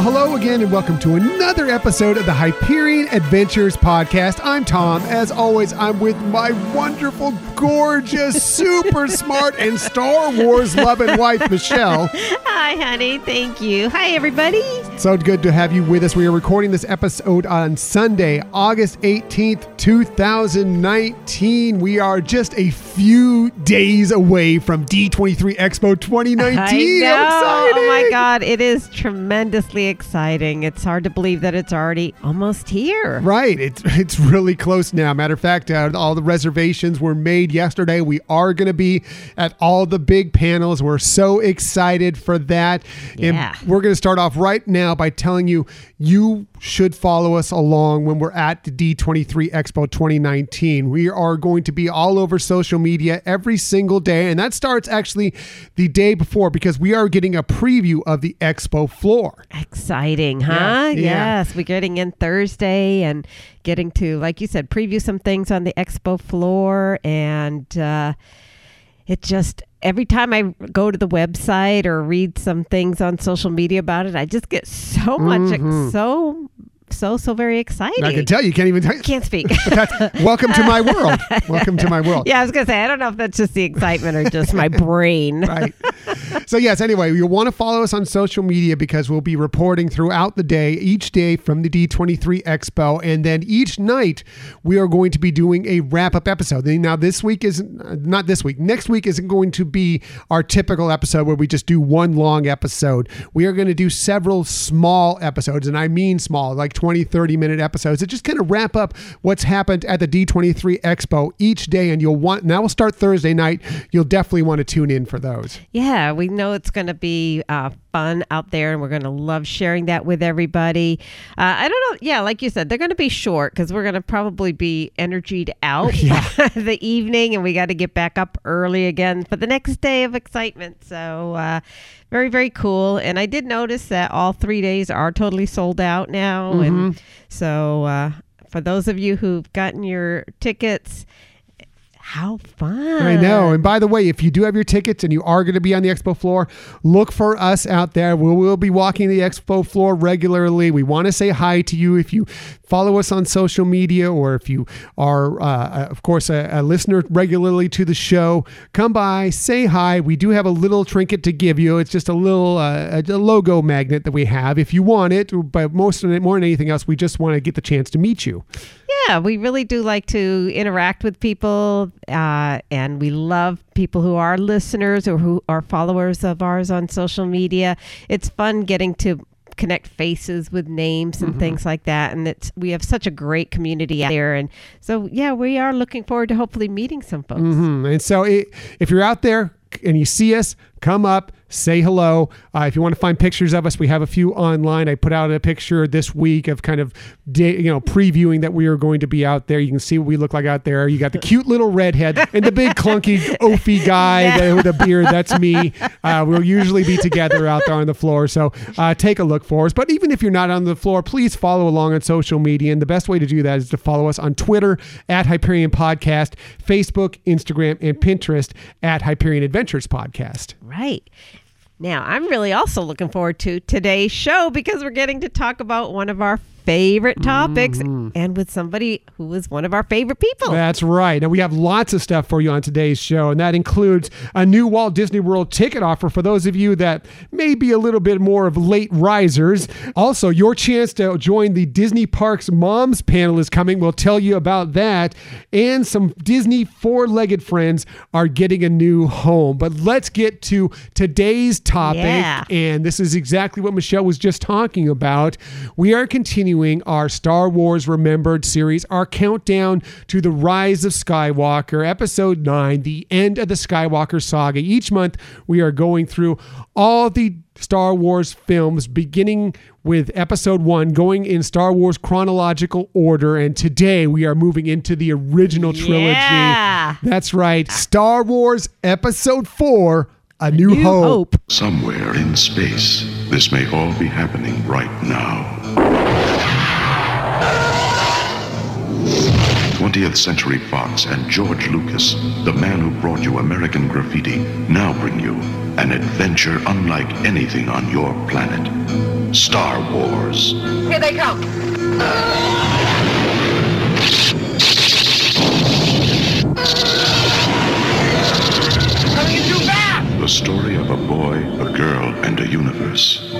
Well, hello again, and welcome to another episode of the Hyperion Adventures podcast. I'm Tom. As always, I'm with my wonderful, gorgeous, super smart, and Star Wars loving wife, Michelle. Hi, honey. Thank you. Hi, everybody. So good to have you with us. We are recording this episode on Sunday, August 18th, 2019. We are just a few days away from D23 Expo 2019. I know. How Oh my! God, it is tremendously exciting. It's hard to believe that it's already almost here. Right. It's it's really close now. Matter of fact, uh, all the reservations were made yesterday. We are going to be at all the big panels. We're so excited for that. Yeah. And we're going to start off right now by telling you you should follow us along when we're at the D23 Expo 2019. We are going to be all over social media every single day, and that starts actually the day before because we are getting a preview of the expo floor. Exciting, huh? Yeah. Yes, we're getting in Thursday and getting to, like you said, preview some things on the expo floor. And uh, it just, every time I go to the website or read some things on social media about it, I just get so much, ex- mm-hmm. so, so, so very excited. I can tell you can't even tell Can't speak. Welcome to my world. Welcome to my world. Yeah, I was gonna say I don't know if that's just the excitement or just my brain. Right. So, yes, anyway, you'll want to follow us on social media because we'll be reporting throughout the day, each day from the D23 Expo. And then each night, we are going to be doing a wrap up episode. Now, this week is uh, not this week, next week isn't going to be our typical episode where we just do one long episode. We are going to do several small episodes, and I mean small, like 20, 30 minute episodes that just kind of wrap up what's happened at the D23 Expo each day. And you'll want, now we'll start Thursday night. You'll definitely want to tune in for those. Yeah, we know it's going to be uh, fun out there, and we're going to love sharing that with everybody. Uh, I don't know. Yeah, like you said, they're going to be short because we're going to probably be energied out the evening, and we got to get back up early again for the next day of excitement. So, uh, very, very cool. And I did notice that all three days are totally sold out now. And so, uh, for those of you who've gotten your tickets, how fun! I know. And by the way, if you do have your tickets and you are going to be on the expo floor, look for us out there. We will be walking the expo floor regularly. We want to say hi to you if you follow us on social media or if you are, uh, of course, a, a listener regularly to the show. Come by, say hi. We do have a little trinket to give you. It's just a little uh, a logo magnet that we have if you want it. But most it, more than anything else, we just want to get the chance to meet you. Yeah, we really do like to interact with people, uh, and we love people who are listeners or who are followers of ours on social media. It's fun getting to connect faces with names and things like that. And it's we have such a great community out there. And so yeah we are looking forward to hopefully meeting some folks. Hmm, And so, it, if you're out there and you see us, come up, say hello. Uh, if you want to find pictures of us, we have a few online. I put out a picture this week of kind of, day, you know, previewing that we are going to be out there. You can see what we look like out there. You got the cute little redhead and the big clunky oafy guy with a beard. That's me. Uh, we'll usually be together out there on the floor. So uh, take a look for us. But even if you're not on the floor, please follow along on social media. And the best way to do that is to follow us on Twitter at Hyperion Podcast, Facebook, Instagram, and Pinterest at Hyperion Adventures Podcast. Right. Now, I'm really also looking forward to today's show because we're getting to talk about one of our favorite topics mm. and with somebody who is one of our favorite people. That's right. And we have lots of stuff for you on today's show, and that includes a new Walt Disney World ticket offer for those of you that may be a little bit more of late risers. Also, your chance to join the Disney Parks Moms panel is coming. We'll tell you about that. And some Disney four legged friends are getting a new home. But let's get to today's topic. Yeah. And this is exactly what Michelle was just talking about. We are continuing our Star Wars Remembered series, our countdown to the rise of Skywalker, episode 9, the end of the Skywalker saga. Each month, we are going through all the Star Wars films, beginning with episode 1, going in Star Wars chronological order. And today, we are moving into the original trilogy. Yeah. That's right. Star Wars Episode 4 A New, New Hope. Hope. Somewhere in space, this may all be happening right now. 20th Century Fox and George Lucas, the man who brought you American Graffiti, now bring you An adventure unlike anything on your planet. Star Wars. Here they come. Coming too fast! The story of a boy, a girl, and a universe.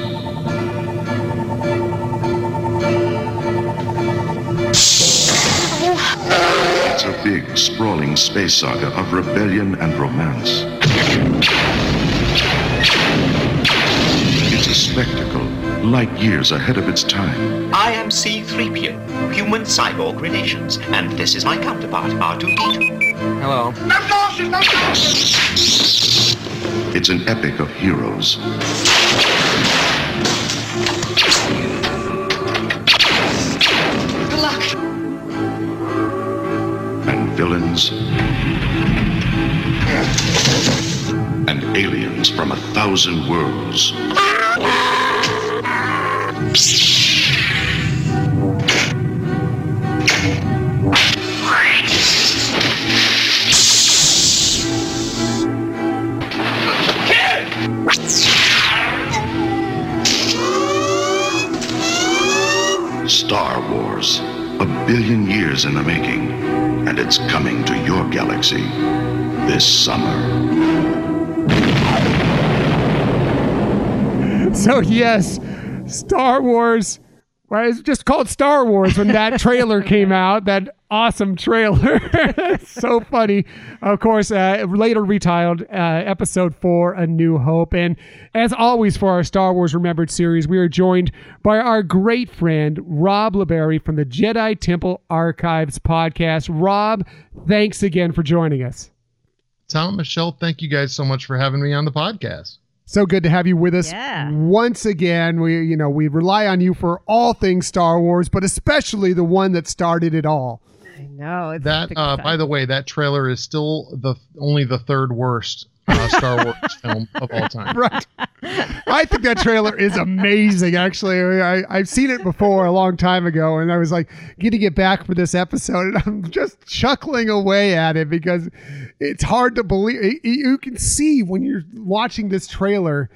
It's a big, sprawling space saga of rebellion and romance. It's a spectacle, light years ahead of its time. I am C-3PO, human cyborg relations, and this is my counterpart, R2-D2. Hello. No sauces, no sauces! It's an epic of heroes villains and aliens from a thousand worlds. Star Wars, a billion years in the making, and it's coming to your galaxy this summer. So yes, Star Wars. Well, it's just called Star Wars when that trailer came out. That awesome trailer. so funny. Of course, uh, later retitled uh, Episode Four: A New Hope. And as always for our Star Wars Remembered series, we are joined by our great friend Rob LeBerry from the Jedi Temple Archives podcast. Rob, thanks again for joining us. Tom, Michelle, thank you guys so much for having me on the podcast. So good to have you with us Yeah. once again. We, you know, we rely on you for all things Star Wars, but especially the one that started it all. I know. It's That, uh, by the way, that trailer is still the only the third worst uh, Star Wars film of all time. Right. I think that trailer is amazing. Actually, I, I've seen it before a long time ago, and I was like getting it back for this episode, and I'm just chuckling away at it because it's hard to believe. You can see when you're watching this trailer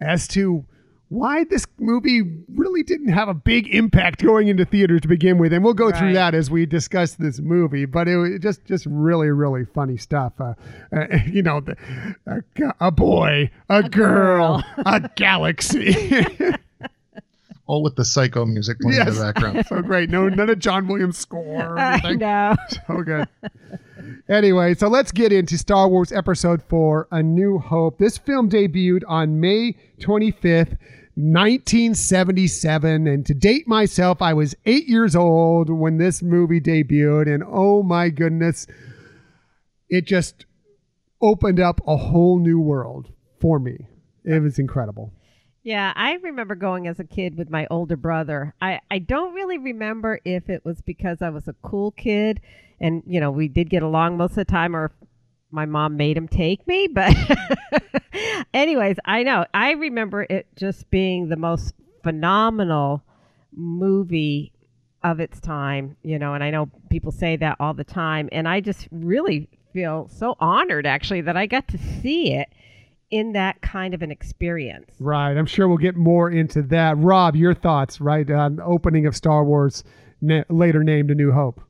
as to why this movie really didn't have a big impact going into theaters to begin with, and we'll go through that as we discuss this movie. But it was just, just really, really funny stuff. Uh, uh, you know, the, a, a boy, a, girl, a galaxy. All with the psycho music playing in the background. so great. No, none of John Williams' score. or I know. So good. Anyway, so let's get into Star Wars Episode 4 A New Hope. This film debuted on May 25th, 1977. And to date myself, I was eight years old when this movie debuted. And oh my goodness, it just opened up a whole new world for me. It was incredible. Yeah, I remember going as a kid with my older brother. I, I don't really remember if it was because I was a cool kid and, you know, we did get along most of the time or my mom made him take me. But, anyways, I know. I remember it just being the most phenomenal movie of its time, you know, and I know people say that all the time. And I just really feel so honored actually that I got to see it in that kind of an experience. Right. I'm sure we'll get more into that. Rob, your thoughts, right, on opening of Star Wars, na- later named A New Hope.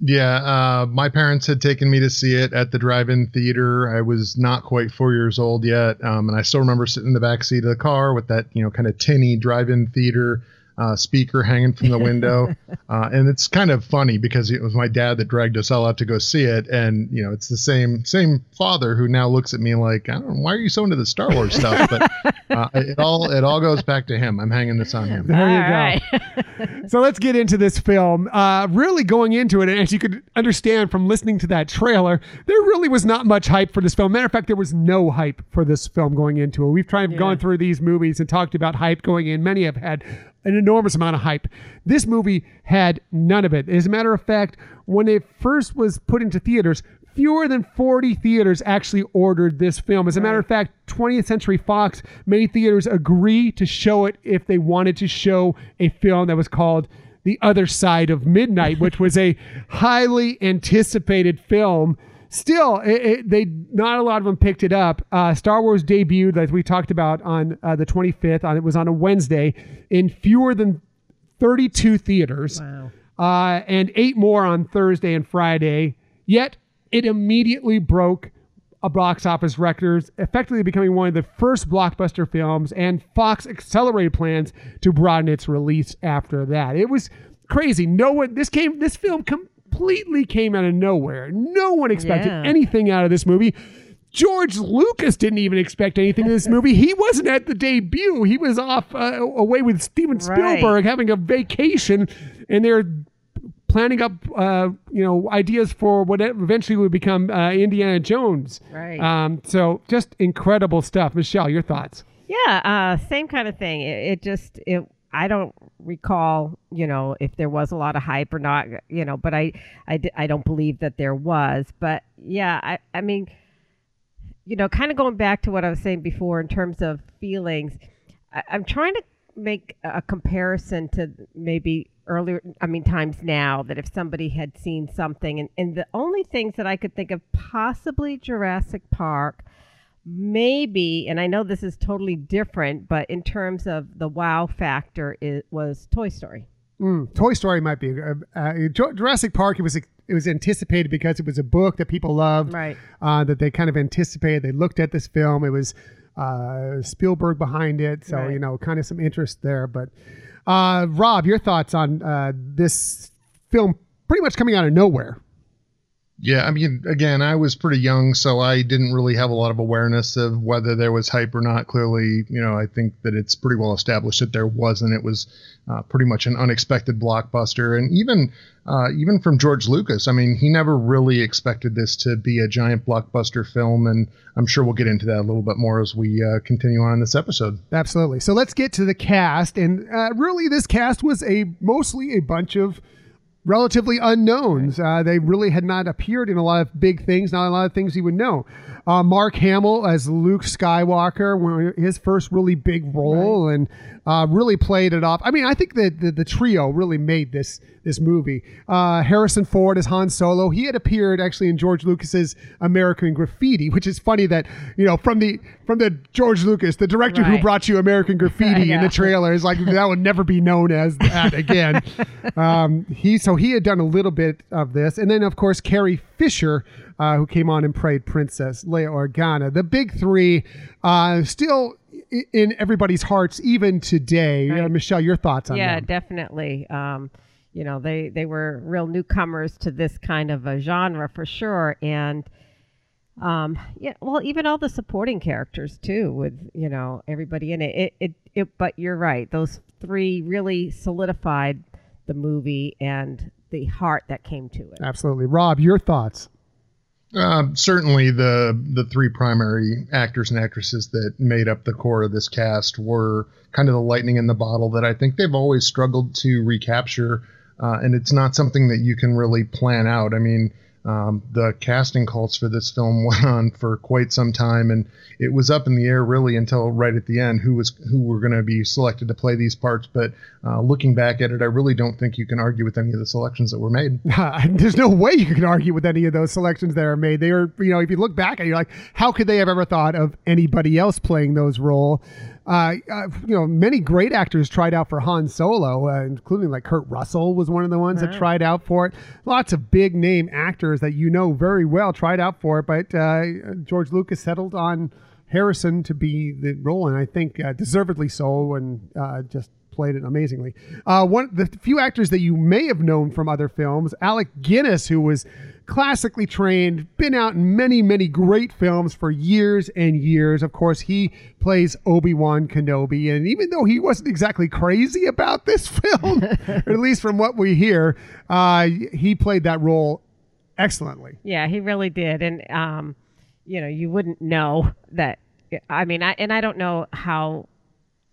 Yeah, uh, my parents had taken me to see it at the drive-in theater. I was not quite four years old yet, um, and I still remember sitting in the back seat of the car with that, you know, kind of tinny drive-in theater uh, speaker hanging from the window. uh, and it's kind of funny because it was my dad that dragged us all out to go see it, and you know, it's the same same father who now looks at me like, I don't know, why are you so into the Star Wars stuff? But uh, it all it all goes back to him. I'm hanging this on him. There you All go. right. So let's get into this film. Uh, really going into it, and as you could understand from listening to that trailer, there really was not much hype for this film. Matter of fact, there was no hype for this film going into it. We've tried gone through these movies and talked about hype going in. Many have had an enormous amount of hype. This movie had none of it. As a matter of fact, when it first was put into theaters, fewer than 40 theaters actually ordered this film. As a matter of fact, 20th Century Fox made theaters agree to show it if they wanted to show a film that was called The Other Side of Midnight, which was a highly anticipated film still, it, it, they not a lot of them picked it up. Uh, Star Wars debuted, as we talked about, on uh, the 25th. On it was on a Wednesday in fewer than 32 theaters, Wow. uh, and eight more on Thursday and Friday. Yet it immediately broke a box office records, effectively becoming one of the first blockbuster films, and Fox accelerated plans to broaden its release after that. It was crazy. No one this came this film completely came out of nowhere. No one expected Yeah. anything out of this movie. George Lucas didn't even expect anything in this movie. He wasn't at the debut. He was off uh, away with Steven Right. Spielberg having a vacation, and they're planning up, uh, you know, ideas for what eventually would become uh, Indiana Jones. Right. Um, so just incredible stuff. Michelle, your thoughts? Yeah, uh, same kind of thing. It, it just it. I don't recall, you know, if there was a lot of hype or not, you know, but I, I, I don't believe that there was. But yeah, I, I mean, you know, kind of going back to what I was saying before in terms of feelings, I, I'm trying to make a comparison to maybe earlier, I mean, times now that if somebody had seen something, and, and the only things that I could think of possibly Jurassic Park, maybe, and I know this is totally different, but in terms of the wow factor, it was Toy Story. Mm, Toy Story might be. Uh, uh, Jurassic Park. It was it was anticipated because it was a book that people loved. Right. Uh, that they kind of anticipated. They looked at this film. It was uh, Spielberg behind it, so Right. you know, kind of some interest there. But uh, Rob, your thoughts on uh, this film? Pretty much coming out of nowhere. Yeah, I mean, again, I was pretty young, so I didn't really have a lot of awareness of whether there was hype or not. Clearly, you know, I think that it's pretty well established that there wasn't. It was uh, pretty much an unexpected blockbuster, and even uh, even from George Lucas, I mean, he never really expected this to be a giant blockbuster film, and I'm sure we'll get into that a little bit more as we uh, continue on in this episode. Absolutely. So let's get to the cast, and uh, really, this cast was a mostly a bunch of relatively unknowns. Uh, they really had not appeared in a lot of big things, not a lot of things you would know. Uh, Mark Hamill as Luke Skywalker, his first really big role, and uh, really played it off. I mean, I think that the, the trio really made this this movie. Uh, Harrison Ford as Han Solo. He had appeared actually in George Lucas's American Graffiti, which is funny that you know from the from the George Lucas, the director who brought you American Graffiti in the trailer is like that would never be known as that again. um, he so he had done a little bit of this, and then of course Carrie Fisher, uh, who came on and played Princess Leia Organa. The big three, uh, still in everybody's hearts even today. Uh, Michelle, your thoughts on that? yeah, them? definitely. Um, you know, they they were real newcomers to this kind of a genre for sure, and um, yeah, well, even all the supporting characters too, with you know everybody in it. It it, it but you're right; those three really solidified the movie and the heart that came to it. Absolutely, Rob, your thoughts? Uh, certainly, the the three primary actors and actresses that made up the core of this cast were kind of the lightning in the bottle that I think they've always struggled to recapture, uh, and it's not something that you can really plan out. I mean, um, the casting calls for this film went on for quite some time, and it was up in the air really until right at the end who was who were going to be selected to play these parts. But uh, looking back at it, I really don't think you can argue with any of the selections that were made. There's no way you can argue with any of those selections that are made. They are, you know, if you look back at it, you're like, how could they have ever thought of anybody else playing those role? Uh, uh, you know, many great actors tried out for Han Solo, uh, including like Kurt Russell was one of the ones that tried out for it. Lots of big name actors that you know very well tried out for it, but uh, George Lucas settled on Harrison to be the role, and I think uh, deservedly so, and uh, just played it amazingly. Uh, one of the few actors that you may have known from other films, Alec Guinness, who was classically trained, been out in many many great films for years and years. Of course, he plays Obi Wan Kenobi, and even though he wasn't exactly crazy about this film, or at least from what we hear, uh, he played that role excellently. Yeah, he really did, and um, you know, you wouldn't know that. I mean, I and I don't know how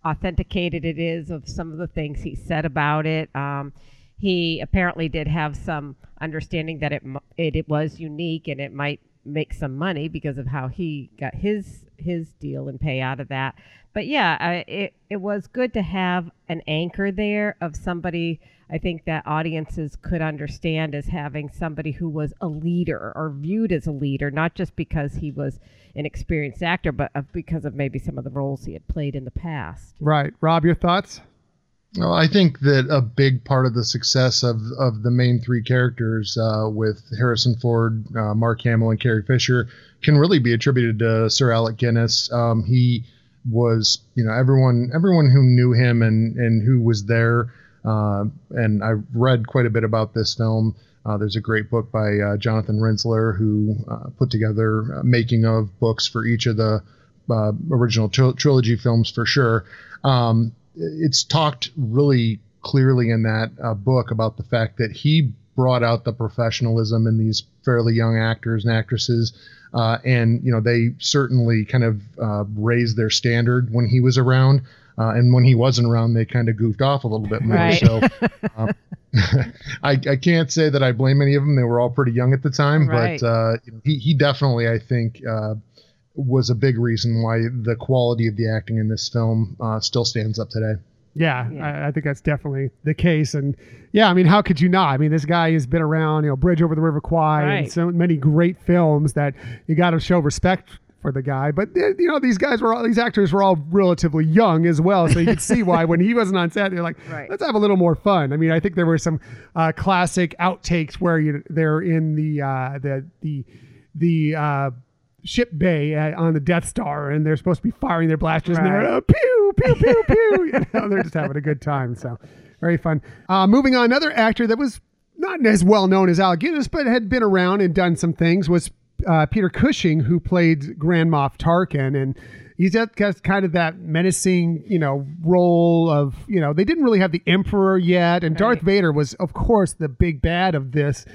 authenticated it is of some of the things he said about it. Um, he apparently did have some understanding that it, it it was unique and it might make some money because of how he got his his deal and pay out of that. But yeah, I, it it was good to have an anchor there of somebody. I think that audiences could understand as having somebody who was a leader or viewed as a leader, not just because he was an experienced actor, but of, because of maybe some of the roles he had played in the past. Right. Rob, your thoughts? Well, I think that a big part of the success of, of the main three characters uh, with Harrison Ford, uh, Mark Hamill, and Carrie Fisher can really be attributed to Sir Alec Guinness. Um, he was, you know, everyone everyone who knew him and and who was there. Uh, and I read quite a bit about this film. Uh, there's a great book by uh, Jonathan Rinzler who uh, put together making of books for each of the original tri- trilogy films for sure. Um, it's talked really clearly in that uh, book about the fact that he brought out the professionalism in these fairly young actors and actresses. Uh, and you know they certainly kind of uh, raised their standard when he was around, uh, and when he wasn't around, they kind of goofed off a little bit more. Right. So um, I, I can't say that I blame any of them. They were all pretty young at the time, Right. but uh, he he definitely I think uh, was a big reason why the quality of the acting in this film uh, still stands up today. Yeah, Yeah. I, I think that's definitely the case. And yeah, I mean, how could you not? I mean, this guy has been around, you know, Bridge over the River Kwai and so many great films that you got to show respect for the guy. But eh, you know, these guys were all these actors were all relatively young as well, so you could see why when he wasn't on set, they're like, Right. let's have a little more fun. I mean, I think there were some uh, classic outtakes where you they're in the uh, the the the uh, ship bay uh, on the Death Star, and they're supposed to be firing their blasters, and they're Right. uh, pew pew pew pew. You know, they're just having a good time. So very fun. Uh, moving on, another actor that was not as well known as Al Guinness, but had been around and done some things was uh, Peter Cushing, who played Grand Moff Tarkin, and he's got kind of that menacing, you know, role of, you know, they didn't really have the Emperor yet, and Darth Right. Vader was, of course, the big bad of this,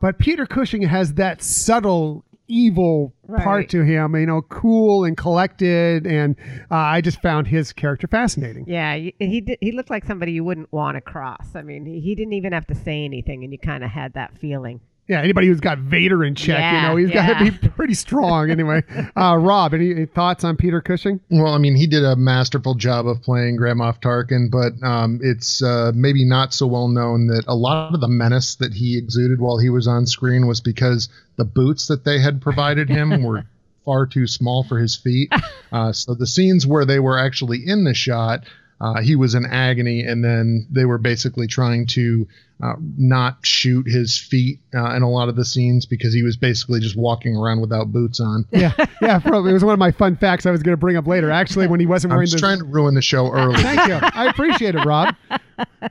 but Peter Cushing has that subtle evil part to him, you know, cool and collected, and uh, I just found his character fascinating. Yeah, he did, he looked like somebody you wouldn't want to cross. I mean, he, he didn't even have to say anything, and you kind of had that feeling. Yeah, anybody who's got Vader in check, you know, he's got to be pretty strong anyway. Uh, Rob, any, any thoughts on Peter Cushing? Well, I mean, he did a masterful job of playing Grand Moff Tarkin, but um, it's uh, maybe not so well known that a lot of the menace that he exuded while he was on screen was because the boots that they had provided him were far too small for his feet. Uh, so the scenes where they were actually in the shot, uh, he was in agony, and then they were basically trying to uh, not shoot his feet uh, in a lot of the scenes because he was basically just walking around without boots on. Yeah, yeah, probably. It was one of my fun facts I was going to bring up later. Actually, when he wasn't I'm wearing just the. trying to ruin the show early. Thank you. I appreciate it, Rob.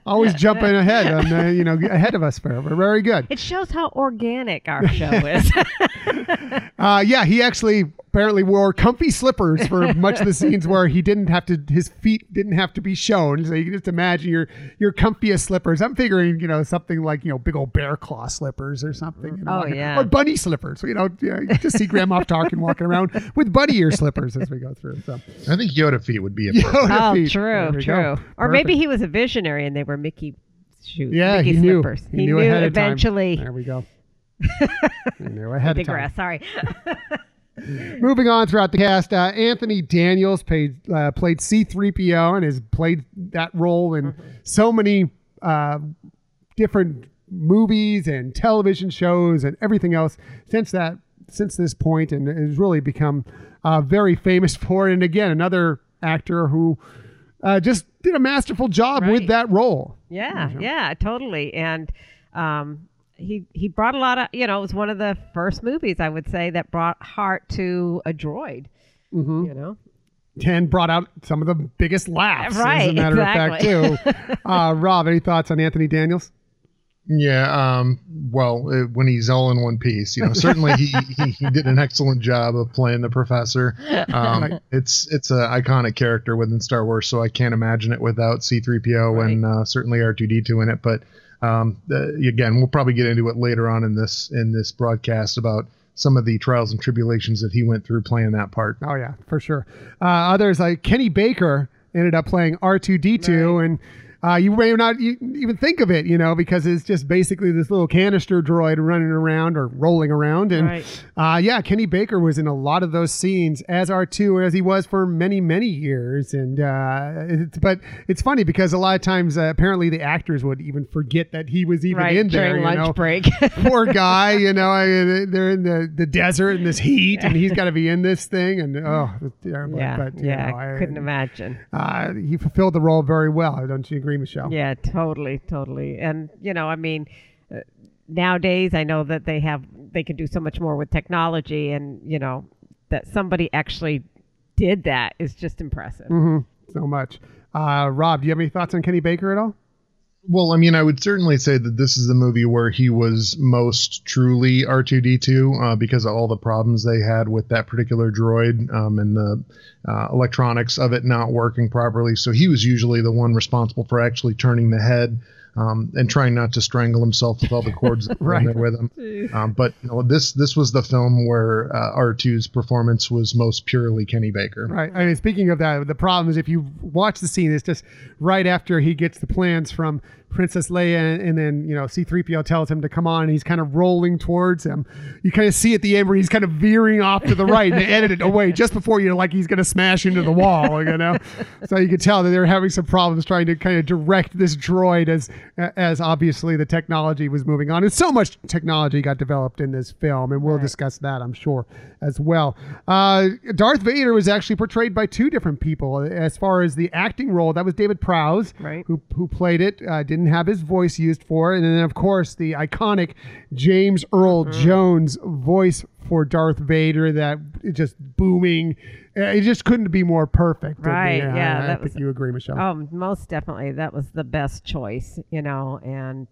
Always jumping ahead, on, uh, you know, ahead of us. Fair. We're very good. It shows how organic our show is. Uh, yeah, he actually apparently wore comfy slippers for much of the scenes where he didn't have to, his feet didn't have to be shown. So you can just imagine your your comfiest slippers. I'm figuring, you know, something like you know big old bear claw slippers or something. You know, Oh, like- yeah. or bunny slippers. You know, you, know, you just see Grand Moff Tarkin walking around with bunny ear slippers as we go through. So I think Yoda feet would be a Yoda oh, feet. true, true. go. Or maybe he was a visionary and they were Mickey shoes. Yeah, Mickey he knew. slippers. He, knew, ahead of time. eventually. There we go. he knew ahead of time. Sorry. Moving on throughout the cast, uh, Anthony Daniels played uh, played C-3PO and has played that role in so many uh, different movies and television shows and everything else since that since this point, and has really become uh, very famous for. it. And again, another actor who uh, just did a masterful job with that role. Yeah, yeah, totally. And um, he he brought a lot of you know it was one of the first movies I would say that brought heart to a droid. Mm-hmm. You know, and brought out some of the biggest laughs. as a Right, matter of fact, too. Uh, Rob, any thoughts on Anthony Daniels? Yeah, um, well, uh, when he's all in one piece, you know, certainly he, he, he did an excellent job of playing the professor. Um, It's it's an iconic character within Star Wars, so I can't imagine it without C-3PO and uh, certainly R2D2 in it. But um, uh, again, we'll probably get into it later on in this in this broadcast about some of the trials and tribulations that he went through playing that part. Oh yeah, for sure. Uh, others like Kenny Baker ended up playing R two D two, and Uh, you may not even think of it, you know, because it's just basically this little canister droid running around or rolling around. And Right. uh, yeah, Kenny Baker was in a lot of those scenes as R2, as he was for many, many years. And uh, it's, but it's funny because a lot of times, uh, apparently, the actors would even forget that he was even right in there. during lunch know? break. Poor guy, you know, I mean, they're in the, the desert in this heat, and he's got to be in this thing, and oh, terrible. yeah, but, you yeah, know, I I- couldn't imagine. uh, he fulfilled the role very well. Don't you agree, Michelle? Yeah, totally, totally. And you know, I mean, uh, nowadays I know that they have they can do so much more with technology, and you know that somebody actually did that is just impressive. hmm So much. Uh, Rob, do you have any thoughts on Kenny Baker at all? Well, I mean, I would certainly say that this is the movie where he was most truly R2D2 uh, because of all the problems they had with that particular droid um, and the uh, electronics of it not working properly. So he was usually the one responsible for actually turning the head um, and trying not to strangle himself with all the cords that were in Right. there with him. Um, but you know, this this was the film where uh, R2's performance was most purely Kenny Baker. Right. I mean, speaking of that, the problem is if you watch the scene, it's just right after he gets the plans from Princess Leia, and, then you know C-3PO tells him to come on, and he's kind of rolling towards him. You kind of see at the end where he's kind of veering off to the right, and they edit it away just before you know, like he's going to smash into the wall. You know, so you could tell that they were having some problems trying to kind of direct this droid as as obviously the technology was moving on, and so much technology got developed in this film, and we'll Right. discuss that, I'm sure, as well. Uh, Darth Vader was actually portrayed by two different people. As far as the acting role, that was David Prowse, Right. who, who played it, uh, didn't have his voice used for. And then, of course, the iconic James Earl Mm-hmm. Jones voice for Darth Vader that just booming. Uh, It just couldn't be more perfect. Right, yeah, I that think was- you agree, Michelle. Oh, most definitely, that was the best choice. You know, and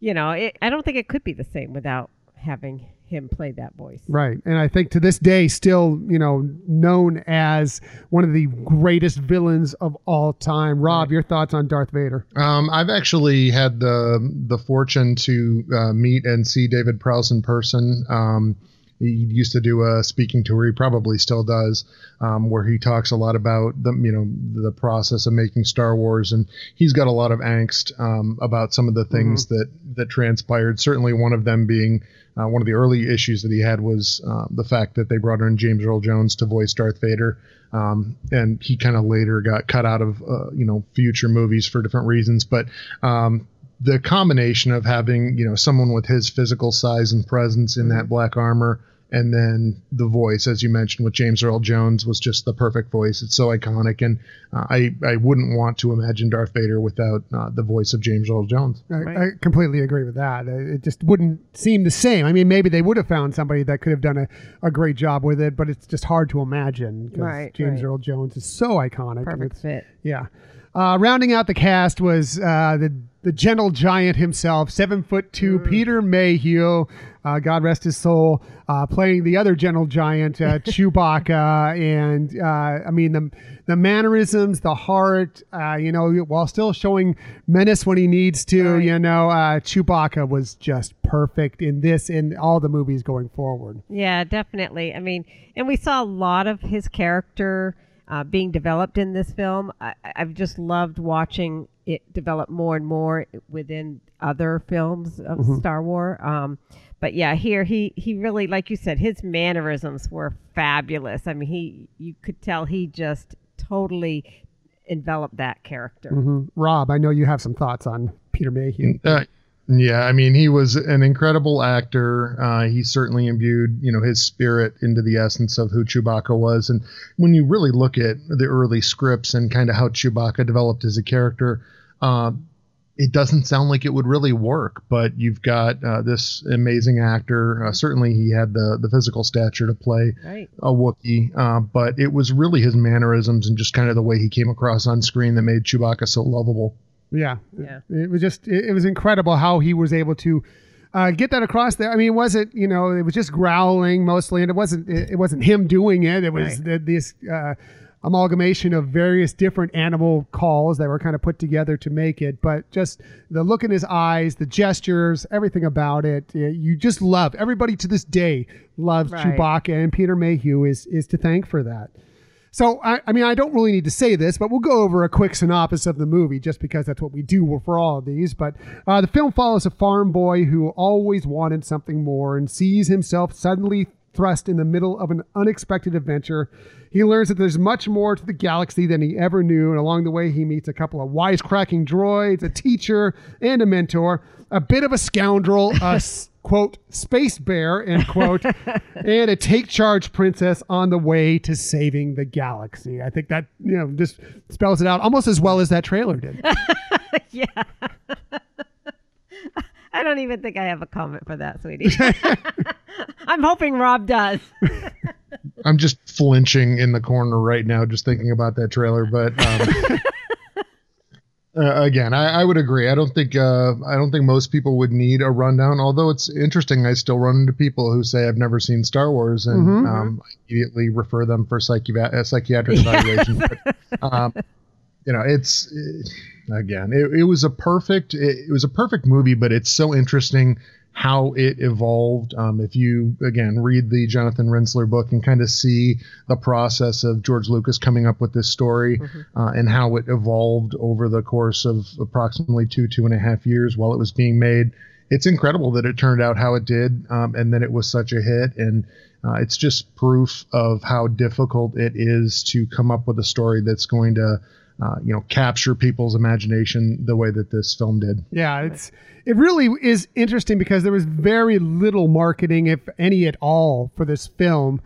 you know, it, I don't think it could be the same without having him play that voice. Right. And I think to this day, still, you know, known as one of the greatest villains of all time. Rob, your thoughts on Darth Vader? Um, I've actually had the the fortune to uh, meet and see David Prowse in person. Um, he used to do a speaking tour. He probably still does, um, where he talks a lot about the you know the process of making Star Wars, and he's got a lot of angst um, about some of the things that that transpired. Certainly, one of them being uh, one of the early issues that he had was uh, the fact that they brought in James Earl Jones to voice Darth Vader. Um, and he kind of later got cut out of uh, you know future movies for different reasons. But um, the combination of having you know someone with his physical size and presence in that black armor, and then the voice, as you mentioned, with James Earl Jones, was just the perfect voice. It's so iconic, and uh, I I wouldn't want to imagine Darth Vader without uh, the voice of James Earl Jones. I, Right. I completely agree with that. Uh, It just wouldn't seem the same. I mean, maybe they would have found somebody that could have done a, a great job with it, but it's just hard to imagine because Right, James right. Earl Jones is so iconic. Perfect fit. Yeah. Uh, rounding out the cast was uh, the the gentle giant himself, seven foot two, Peter Mayhew. Uh, God rest his soul, uh, playing the other gentle giant, uh, Chewbacca, and uh, I mean the the mannerisms, the heart. Uh, you know, while still showing menace when he needs to. Right. You know, uh, Chewbacca was just perfect in this and all the movies going forward. Yeah, definitely. I mean, and we saw a lot of his character uh, being developed in this film. I, I've just loved watching it develop more and more within other films of Mm-hmm. Star Wars. Um, but yeah, here he he really, like you said, his mannerisms were fabulous. I mean, he you could tell he just totally enveloped that character. hmm Rob, I know you have some thoughts on Peter Mayhew. Uh, yeah, I mean, he was an incredible actor. Uh, he certainly imbued, you know, his spirit into the essence of who Chewbacca was. And when you really look at the early scripts and kind of how Chewbacca developed as a character, uh, it doesn't sound like it would really work. But you've got uh, this amazing actor. Uh, certainly, he had the the physical stature to play Right. a Wookiee, uh, but it was really his mannerisms and just kind of the way he came across on screen that made Chewbacca so lovable. Yeah. Yeah. It was just, it, it was incredible how he was able to uh, get that across there. I mean, it wasn't, you know, it was just growling mostly, and it wasn't, it, it wasn't him doing it. It was Right. the, this uh, amalgamation of various different animal calls that were kind of put together to make it. But just the look in his eyes, the gestures, everything about it, you just love. Everybody to this day loves Right. Chewbacca, and Peter Mayhew is is to thank for that. So, I, I mean, I don't really need to say this, but we'll go over a quick synopsis of the movie just because that's what we do for all of these. But uh, the film follows a farm boy who always wanted something more and sees himself suddenly thrust in the middle of an unexpected adventure. He learns that there's much more to the galaxy than he ever knew, and along the way, he meets a couple of wisecracking droids, a teacher, and a mentor, a bit of a scoundrel, a quote, space bear, end quote, and a take charge princess on the way to saving the galaxy. I think that, you know, just spells it out almost as well as that trailer did. yeah. I don't even think I have a comment for that, sweetie. I'm hoping Rob does. I'm just flinching in the corner right now, just thinking about that trailer. But um, uh, again, I, I would agree. I don't think uh, I don't think most people would need a rundown. Although it's interesting, I still run into people who say I've never seen Star Wars, and Mhm. um, I immediately refer them for psychi- uh, psychiatric evaluation. but, um, you know, it's uh, again, it, it was a perfect it, it was a perfect movie, but it's so interesting how it evolved. Um, if you again read the Jonathan Rinzler book and kind of see the process of George Lucas coming up with this story uh, and how it evolved over the course of approximately two two and a half years while it was being made, it's incredible that it turned out how it did, um, and then it was such a hit and. Uh, it's just proof of how difficult it is to come up with a story that's going to, uh, you know, capture people's imagination the way that this film did. Yeah, it's it really is interesting because there was very little marketing, if any at all, for this film.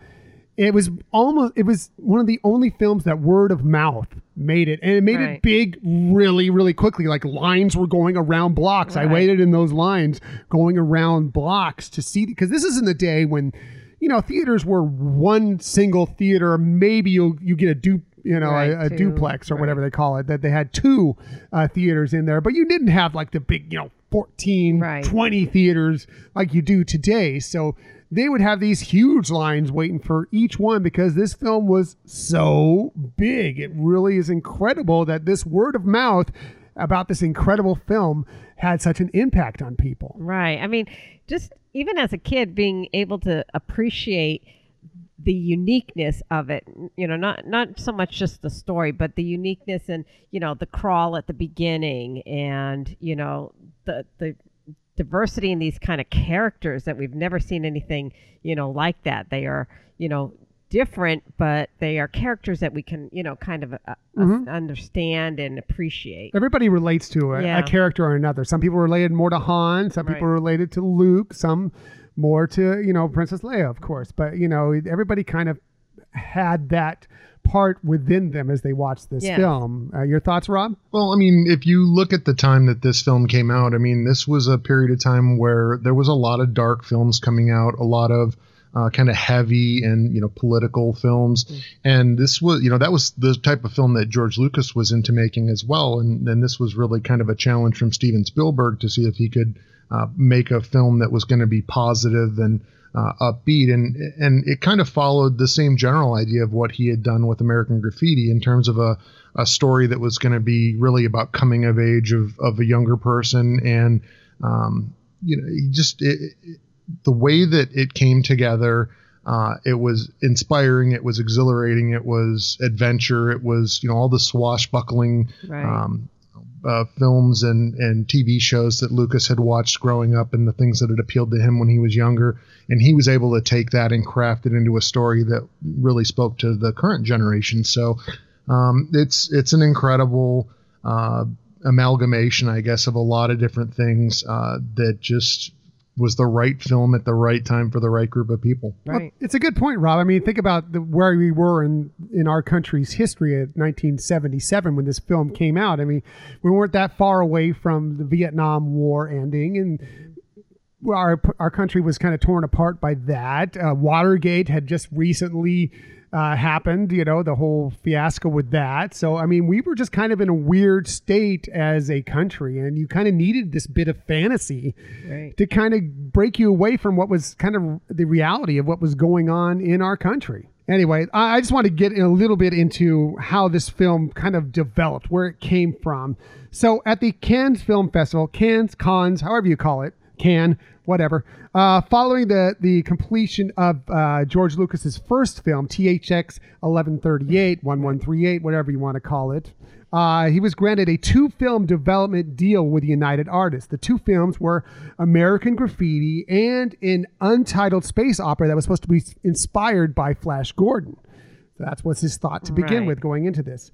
It was almost it was one of the only films that word of mouth made it, and it made it big really, really quickly. Like lines were going around blocks. I waited in those lines going around blocks to see because this is in the day when you know theaters were one single theater. Maybe you you get a dupe. You know, Right, a, a two, duplex or right. whatever they call it, that they had two uh, theaters in there, but you didn't have like the big, you know, 14, Right. 20 theaters like you do today. So they would have these huge lines waiting for each one because this film was so big. It really is incredible that this word of mouth about this incredible film had such an impact on people. Right. I mean, just even as a kid, being able to appreciate the uniqueness of it you know not not so much just the story but the uniqueness and you know the crawl at the beginning and you know the the diversity in these kind of characters that we've never seen anything you know like that they are you know different but they are characters that we can you know kind of uh, uh, Mhm. understand and appreciate Everybody relates to a, Yeah. a character or another. Some people related more to Han, some people Right. related to Luke, some more to, you know, Princess Leia, of course. But, you know, everybody kind of had that part within them as they watched this Yes. film. Uh, your thoughts, Rob? Well, I mean, if you look at the time that this film came out, I mean, this was a period of time where there was a lot of dark films coming out, a lot of uh, kind of heavy and you know political films, and this was you know that was the type of film that George Lucas was into making as well, and then this was really kind of a challenge from Steven Spielberg to see if he could uh, make a film that was going to be positive and uh, upbeat, and and it kind of followed the same general idea of what he had done with American Graffiti in terms of a a story that was going to be really about coming of age of of a younger person, and um, you know, he just it, it- the way that it came together. Uh, it was inspiring. It was exhilarating. It was adventure. It was, you know, all the swashbuckling right um, uh, films and, and TV shows that Lucas had watched growing up and the things that had appealed to him when he was younger. And he was able to take that and craft it into a story that really spoke to the current generation. So um, it's it's an incredible uh, amalgamation, I guess, of a lot of different things uh, that just was the right film at the right time for the right group of people. Well, right it's a good point, Rob. I mean, think about the, where we were in in our country's history at 1977 when this film came out. I mean, we weren't that far away from the Vietnam War ending, and our our country was kind of torn apart by that. Uh, Watergate had just recently uh, happened, you know, the whole fiasco with that. So, I mean, we were just kind of in a weird state as a country, and you kind of needed this bit of fantasy right to kind of break you away from what was kind of the reality of what was going on in our country. Anyway, I I just want to get a little bit into how this film kind of developed, where it came from. So, at the Cannes Film Festival, Cannes, Cons, however you call it, can, whatever. Uh, following the the completion of uh, George Lucas's first film, THX 1138, 1138, whatever you want to call it, uh, he was granted a two film development deal with United Artists. The two films were American Graffiti and an untitled space opera that was supposed to be inspired by Flash Gordon. So that's what's his thought to begin Right. with going into this.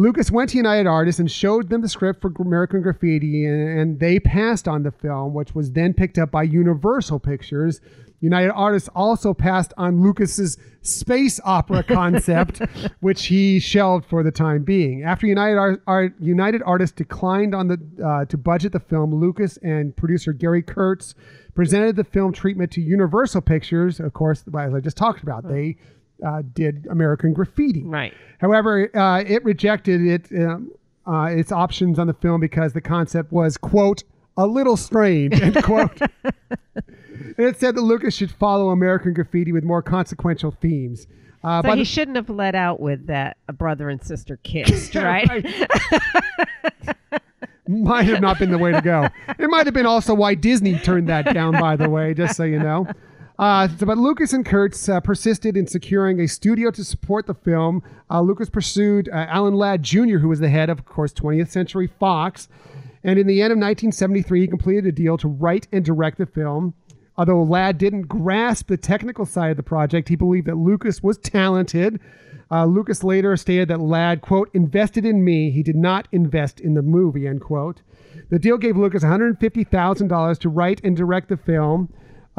Lucas went to United Artists and showed them the script for American Graffiti, and, they passed on the film, which was then picked up by Universal Pictures. United Artists also passed on Lucas's space opera concept, which he shelved for the time being. After United Art, Art, United Artists declined on the uh, to budget the film, Lucas and producer Gary Kurtz presented the film treatment to Universal Pictures. Of course, as I just talked about, they uh, did American Graffiti. Right. However, uh, it rejected it um, uh, its options on the film because the concept was quote a little strange end quote. and it said that Lucas should follow American Graffiti with more consequential themes. Uh, So he the- shouldn't have let out with that a brother and sister kissed, right? might have not been the way to go. It might have been also why Disney turned that down, by the way, just so you know. Uh, but Lucas and Kurtz uh, persisted in securing a studio to support the film. Uh, Lucas pursued uh, Alan Ladd Jr., who was the head of, of course, 20th Century Fox. And in the end of 1973, he completed a deal to write and direct the film. Although Ladd didn't grasp the technical side of the project, he believed that Lucas was talented. Uh, Lucas later stated that Ladd, quote, invested in me. He did not invest in the movie, end quote. The deal gave Lucas $150,000 to write and direct the film.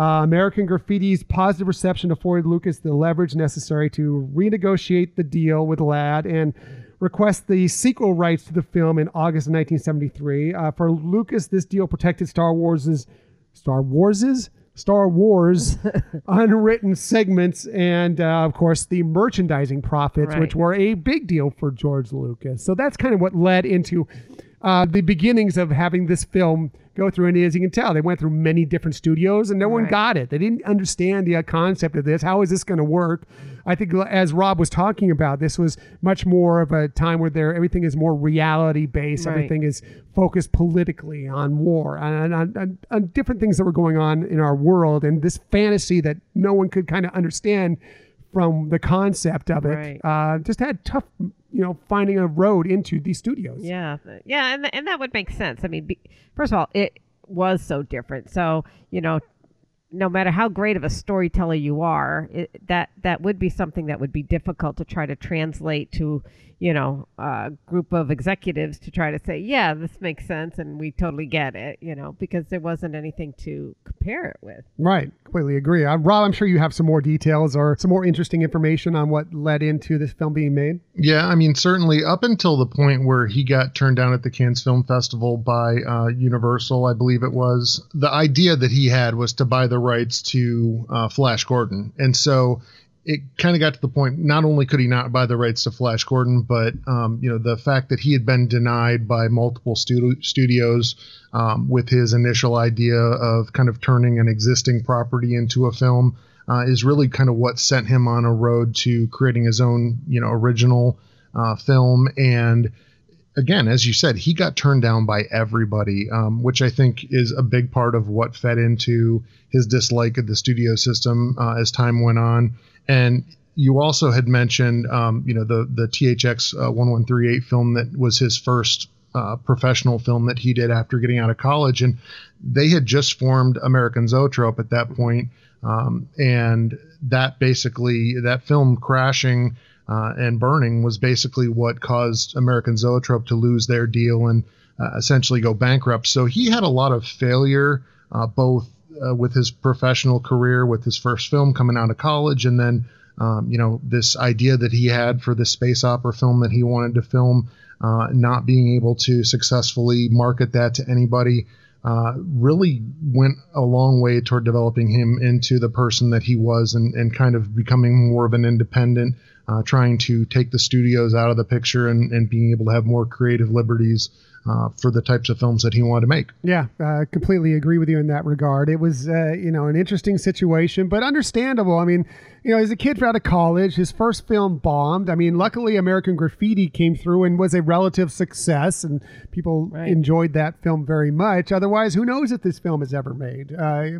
Uh, American Graffiti's positive reception afforded Lucas the leverage necessary to renegotiate the deal with Ladd and request the sequel rights to the film in August of 1973. Uh, for Lucas, this deal protected Star Wars's Star Wars's Star Wars unwritten segments and uh, of course the merchandising profits Right. which were a big deal for George Lucas. So that's kind of what led into uh, the beginnings of having this film go through and as you can tell they went through many different studios and no one got it. They didn't understand the uh, concept of this. How is this going to work? I think as Rob was talking about this was much more of a time where there everything is more reality based. Right. Everything is focused politically on war and on, on, on different things that were going on in our world and this fantasy that no one could kind of understand from the concept of it Right. uh, just had tough you know finding a road into these studios Yeah, yeah, and and that would make sense. I mean, be, first of all, it was so different. So you know, no matter how great of a storyteller you are, it, that that would be something that would be difficult to try to translate to you know a group of executives to try to say, yeah, this makes sense, and we totally get it. You know, because there wasn't anything to compare it with. right completely agree uh, rob i'm sure you have some more details or some more interesting information on what led into this film being made Yeah, I mean, certainly up until the point where he got turned down at the Cannes Film Festival by uh, Universal, I believe it was, the idea that he had was to buy the rights to uh, Flash Gordon. And so it kind of got to the point, not only could he not buy the rights to Flash Gordon, but, um, you know, the fact that he had been denied by multiple stu- studios um, with his initial idea of kind of turning an existing property into a film uh, is really kind of what sent him on a road to creating his own, you know, original uh, film. And again, as you said, he got turned down by everybody, um, which I think is a big part of what fed into his dislike of the studio system uh, as time went on. And you also had mentioned, um, you know, the the THX uh, 1138 film that was his first uh, professional film that he did after getting out of college, and they had just formed American Zoetrope at that point, um, and that basically that film crashing uh, and burning was basically what caused American Zoetrope to lose their deal and uh, essentially go bankrupt. So he had a lot of failure, uh, both uh, with his professional career, with his first film coming out of college, and then um, you know this idea that he had for the space opera film that he wanted to film, uh, not being able to successfully market that to anybody. Uh, really went a long way toward developing him into the person that he was and, and kind of becoming more of an independent uh, trying to take the studios out of the picture and, and being able to have more creative liberties uh, for the types of films that he wanted to make. Yeah, uh, completely agree with you in that regard. It was, uh, you know, an interesting situation, but understandable. I mean, you know, as a kid out of college, his first film bombed. I mean, luckily, American Graffiti came through and was a relative success, and people Right. enjoyed that film very much. Otherwise, who knows if this film is ever made? Uh,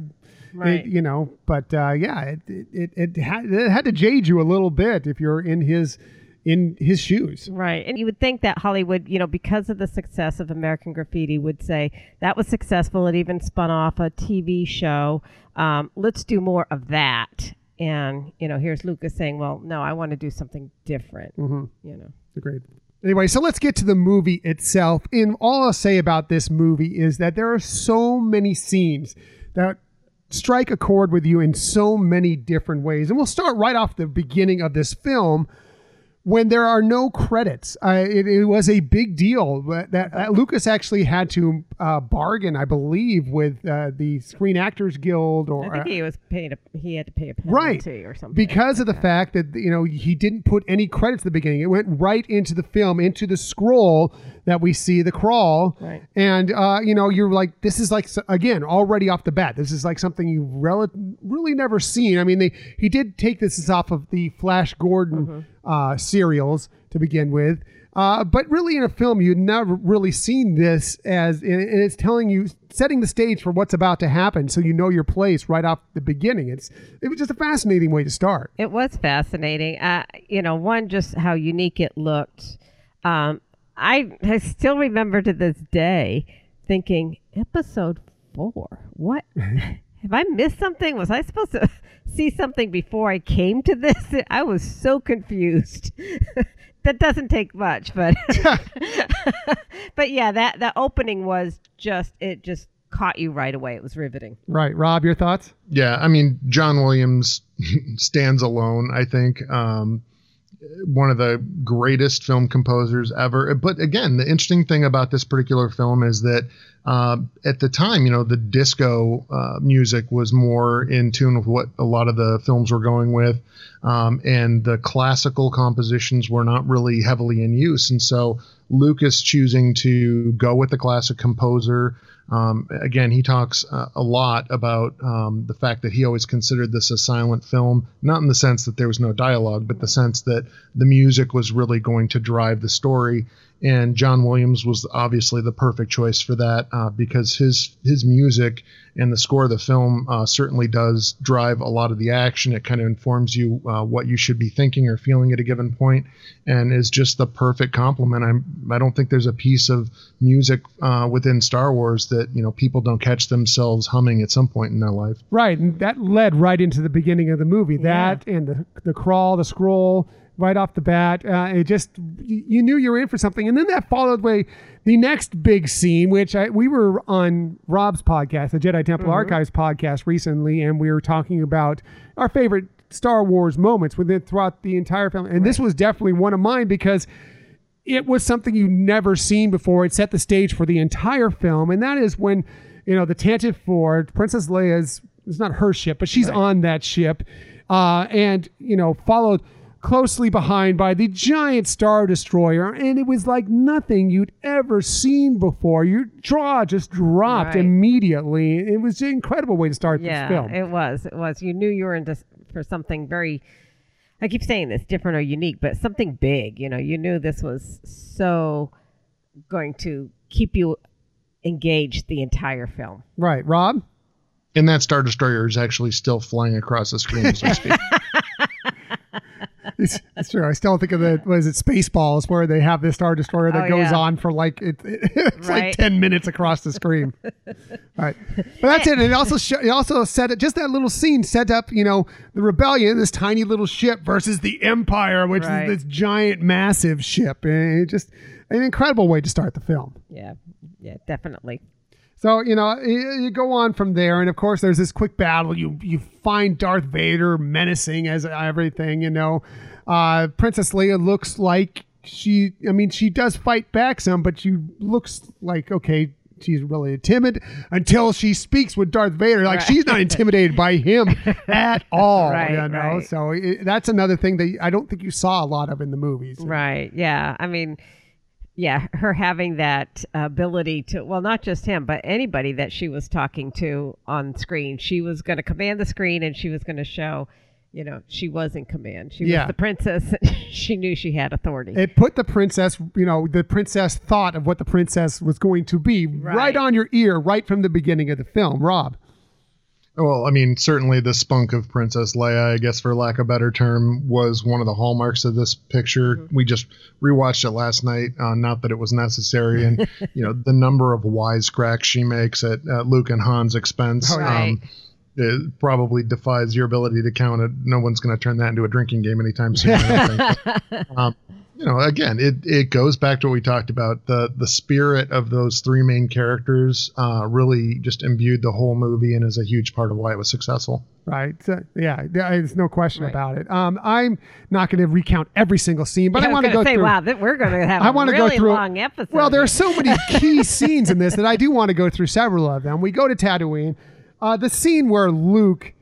Right. it- you know, but uh, yeah, it it it, it, had, it had to jade you a little bit if you're in his in his shoes. Right. And you would think that Hollywood, you know, because of the success of American Graffiti, would say that was successful. It even spun off a TV show. Um, let's do more of that. And, you know, here's Lucas saying, well, no, I want to do something different. Mm-hmm. You know, Agreed. Anyway, so let's get to the movie itself. And all I'll say about this movie is that there are so many scenes that strike a chord with you in so many different ways. And we'll start right off the beginning of this film when there are no credits. Uh, it, it was a big deal that, that, that Lucas actually had to uh, bargain, I believe, with uh, the Screen Actors Guild or I think he was paid, a, he had to pay a penalty right or something. because of the fact that you know he didn't put any credits at the beginning it went right into the film into the scroll that we see the crawl Right. and uh, you know you're like this is like again already off the bat this is like something you've rel- really never seen i mean they he did take this off of the flash gordon uh, serials to begin with uh, but really in a film you'd never really seen this as and and it's telling you setting the stage for what's about to happen so you know your place right off the beginning it's it was just a fascinating way to start It was fascinating. Uh, you know, one, just how unique it looked. Um, I, I still remember to this day thinking, episode four, what? Have I missed something? Was I supposed to see something before I came to this? I was so confused. that doesn't take much, but but yeah, that that opening was just it just caught you right away. It was riveting. right rob your thoughts Yeah, I mean, John Williams stands alone, I think. Um, one of the greatest film composers ever. But again, the interesting thing about this particular film is that uh, at the time, you know, the disco uh, music was more in tune with what a lot of the films were going with, um, and the classical compositions were not really heavily in use. And so Lucas choosing to go with the classic composer. Um, again, he talks uh, a lot about um, the fact that he always considered this a silent film, not in the sense that there was no dialogue, but the sense that the music was really going to drive the story. And John Williams was obviously the perfect choice for that uh, because his his music and the score of the film uh, certainly does drive a lot of the action. It kind of informs you uh, what you should be thinking or feeling at a given point, and is just the perfect complement. I'm I don't think there's a piece of music uh, within Star Wars that you know people don't catch themselves humming at some point in their life. right and that led right into the beginning of the movie that and the the crawl the scroll right off the bat uh, it just you knew you were in for something. And then that followed by the next big scene which I, we were on rob's podcast the jedi temple archives podcast recently and we were talking about our favorite star wars moments within throughout the entire film. And this was definitely one of mine because it was something you've never seen before. It set the stage for the entire film, and that is when, you know, the Tantive Four, Princess Leia's, it's not her ship, but she's on that ship, uh, and you know, followed closely behind by the giant star destroyer, and it was like nothing you'd ever seen before. Your jaw just dropped Right. immediately. It was an incredible way to start Yeah, this film. it was. It was. You knew you were in s- for something very. I keep saying this, different or unique, but something big. You know, you knew this was so going to keep you engaged the entire film. right, Rob? And that Star Destroyer is actually still flying across the screen as we speak. It's, it's true. I still think of the was it Spaceballs where they have this star destroyer that Oh, goes yeah. on for like it, it's like ten minutes across the screen. All right, but that's it. It also show, it also set it just that little scene set up you know the rebellion, this tiny little ship versus the Empire, which Right. is this giant massive ship, and it just an incredible way to start the film. Yeah, yeah, definitely. So you know you, you go on from there, and of course there's this quick battle. You you find Darth Vader menacing as everything. You know, uh, Princess Leia looks like she. I mean, she does fight back some, but she looks like okay. she's really timid until she speaks with Darth Vader. Like Right. she's not intimidated by him at all. Right, you know, right. so it, that's another thing that I don't think you saw a lot of in the movies. Right. Yeah. I mean, yeah, her having that ability to, well, not just him, but anybody that she was talking to on screen. She was going to command the screen and she was going to show, you know, she was in command. She Yeah. was the princess. she knew she had authority. It put the princess, you know, the princess thought of what the princess was going to be right, Right. on your ear, right from the beginning of the film. Rob. Well, I mean, certainly the spunk of Princess Leia, I guess for lack of a better term, was one of the hallmarks of this picture. We just rewatched it last night. Uh, not that it was necessary, and you know the number of wisecracks she makes at, at Luke and Han's expense. Right. Um, it probably defies your ability to count it. No one's going to turn that into a drinking game anytime soon. I don't think. um, you know, again, it, it goes back to what we talked about. The the spirit of those three main characters uh, really just imbued the whole movie and is a huge part of why it was successful. Right. So, yeah, there's no question Right. about it. Um, I'm not going to recount every single scene, but Yeah, I want to go say, through. wow, that we're going to have I a want to really go through long episode. Well, there are so many key scenes in this that I do want to go through several of them. We go to Tatooine. Uh, the scene where Luke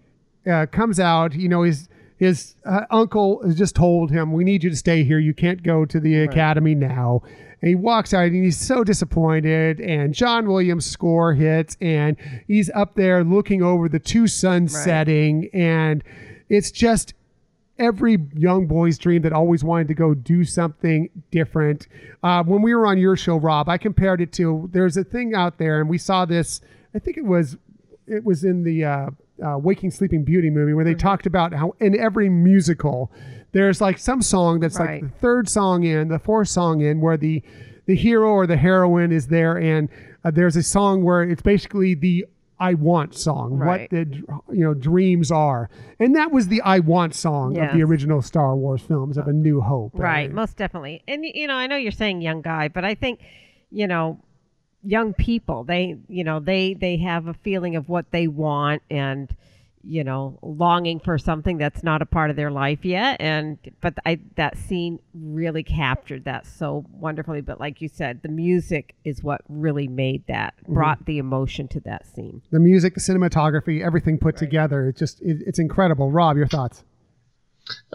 uh, comes out, you know, his his uh, uncle has just told him, "We need you to stay here. You can't go to the academy now." And he walks out and he's so disappointed. And John Williams' score hits, and he's up there looking over the two suns Right. setting, and it's just every young boy's dream that always wanted to go do something different. Uh, when we were on your show, Rob, I compared it to there's a thing out there, and we saw this. I think it was it was in the uh, uh, Waking Sleeping Beauty movie where they talked about how in every musical there's like some song that's Right. like the third song in, the fourth song in, where the the hero or the heroine is there, and uh, there's a song where it's basically the I want song, Right. what the you know dreams are, and that was the I want song of the original Star Wars films of A New Hope. Right, Uh, most definitely. And you know, I know you're saying young guy, but I think, you know, young people, they, you know, they they have a feeling of what they want and you know, longing for something that's not a part of their life yet and but I that scene really captured that so wonderfully, but like you said, the music is what really made that Mm-hmm. brought the emotion to that scene. the music, the cinematography, everything put together. It's just it, it's incredible. Rob, your thoughts?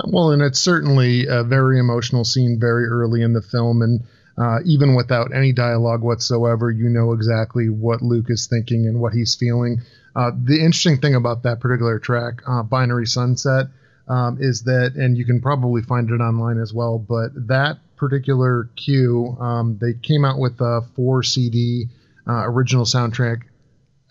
Well, and it's certainly a very emotional scene very early in the film, and uh, even without any dialogue whatsoever, you know exactly what Luke is thinking and what he's feeling. Uh, the interesting thing about that particular track, uh, "Binary Sunset," um, is that, and you can probably find it online as well. But that particular cue, um, they came out with a four CD uh, original soundtrack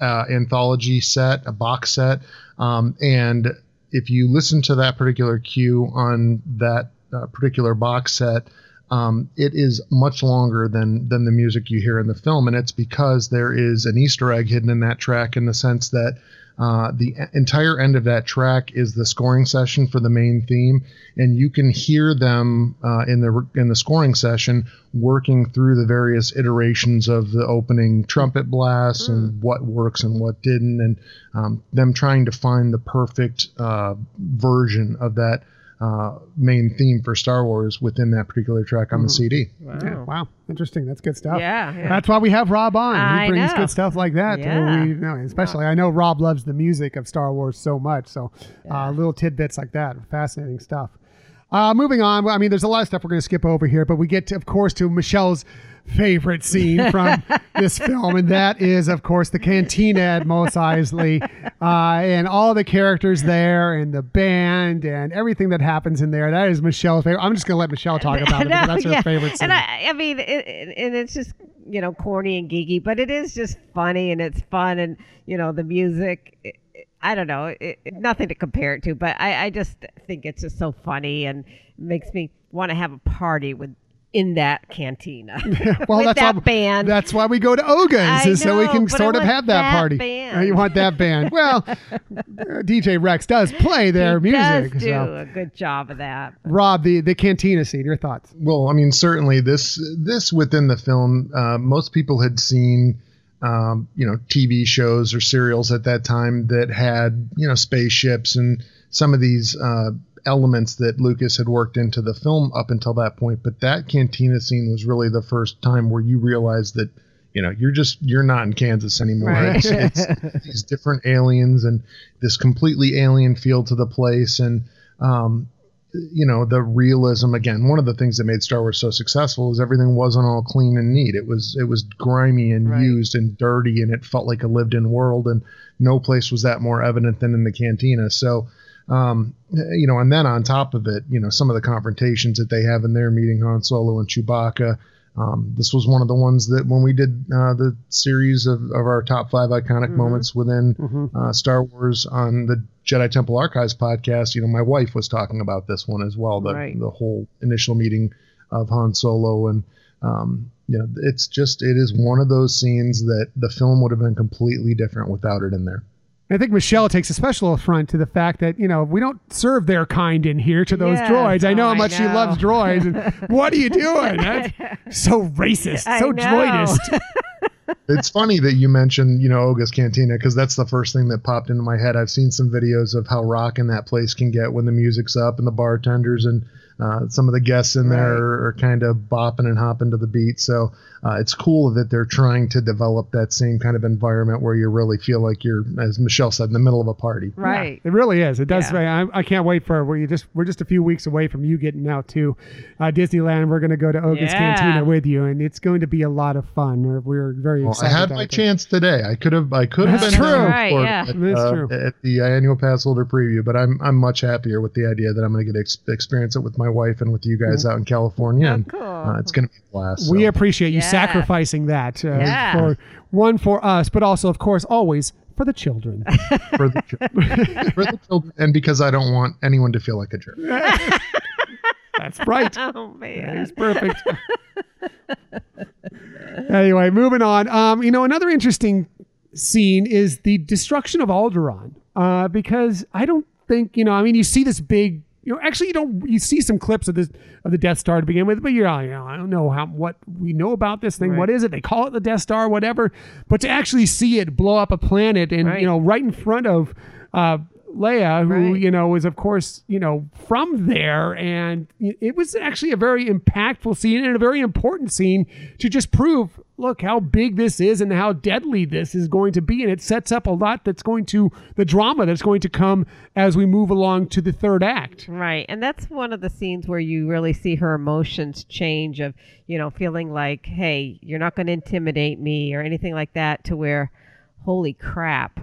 uh, anthology set, a box set, um, and if you listen to that particular cue on that uh, particular box set, um, it is much longer than than the music you hear in the film, and it's because there is an Easter egg hidden in that track in the sense that. Uh, the entire end of that track is the scoring session for the main theme, and you can hear them uh, in the in the scoring session working through the various iterations of the opening trumpet blasts and what works and what didn't, and um, them trying to find the perfect uh, version of that uh, main theme for Star Wars within that particular track on the CD. Wow. Yeah, wow, interesting. That's good stuff. Yeah, yeah. That's why we have Rob on. I he brings know. good stuff like that. Yeah. We, you know, especially, I know Rob loves the music of Star Wars so much. So, uh, little tidbits like that, fascinating stuff. Uh, moving on. I mean, there's a lot of stuff we're going to skip over here, but we get, to, of course, to Michelle's favorite scene from this film, and that is, of course, the cantina at Mos Eisley, uh, and all the characters there, and the band, and everything that happens in there. That is Michelle's favorite. I'm just going to let Michelle talk about it because that's her yeah. favorite scene. And I, I mean, it, it, and it's just you know corny and geeky, but it is just funny and it's fun, and you know the music. It, it- I don't know, it, it- nothing to compare it to, but I, I just think it's just so funny and makes me want to have a party with in that cantina well, with that's that why, band. That's why we go to Oga's, I is so we can sort of have that, that party. band. You want that band? Well, uh, DJ Rex does play their he music. does do so. a good job of that. Rob, the the cantina scene. Your thoughts? Well, I mean, certainly this this within the film, uh, most people had seen, um, you know, TV shows or serials at that time that had you know spaceships and some of these uh, elements that Lucas had worked into the film up until that point. But that cantina scene was really the first time where you realized that you know, you're just you're not in Kansas anymore. Right. It's, it's these different aliens and this completely alien feel to the place, and um, you know the realism again one of the things that made star wars so successful is everything wasn't all clean and neat it was it was grimy and Right. used and dirty and it felt like a lived in world and no place was that more evident than in the cantina so um, you know and then on top of it you know some of the confrontations that they have in there meeting han solo and chewbacca um, this was one of the ones that when we did uh, the series of, of our top five iconic Mm-hmm. moments within uh, Star Wars on the Jedi Temple Archives podcast, you know, my wife was talking about this one as well. The Right. the whole initial meeting of Han Solo and um, you know, it's just it is one of those scenes that the film would have been completely different without it in there. I think Michelle takes a special affront to the fact that you know we don't serve their kind in here to those Yes. droids. I know Oh, how I much she loves droids. And what are you doing? That's so racist, I so know. droidist. it's funny that you mentioned, you know, Oga's Cantina because that's the first thing that popped into my head. I've seen some videos of how rocking that place can get when the music's up and the bartenders and uh, some of the guests in there are, are kind of bopping and hopping to the beat. So uh, it's cool that they're trying to develop that same kind of environment where you really feel like you're, as Michelle said, in the middle of a party. Right. It really is. It does. Yeah. I, I can't wait for we just we're just a few weeks away from you getting out to uh, Disneyland. We're going to go to Oga's Yeah. Cantina with you, and it's going to be a lot of fun. We're, we're very Well, I had about my it. chance today. I could have, I could have been true. down Right, for yeah. at, That's uh, true. at the annual pass holder preview, but I'm, I'm much happier with the idea that I'm going to get to ex- experience it with my wife and with you guys out in California. and cool. uh, it's going to be a blast. We appreciate you Yeah. Sacrificing that uh, Yeah. for one for us, but also, of course, always for the children. for the, chil- for the children, and because I don't want anyone to feel like a jerk. That's right. Oh man. It's perfect. anyway, moving on. Um, you know, another interesting scene is the destruction of Alderaan. Uh, because I don't think, you know, I mean, you see this big, you know, actually you don't you see some clips of this of the Death Star to begin with, but you're like, you know, I don't know how what we know about this thing. What is it? They call it the Death Star, whatever. But to actually see it blow up a planet and Right. you know, right in front of uh Leia, who Right. you know was of course you know from there, and it was actually a very impactful scene and a very important scene to just prove, look how big this is and how deadly this is going to be, and it sets up a lot that's going to the drama that's going to come as we move along to the third act. Right. And that's one of the scenes where you really see her emotions change of, you know, feeling like, hey, you're not going to intimidate me or anything like that to where, holy crap,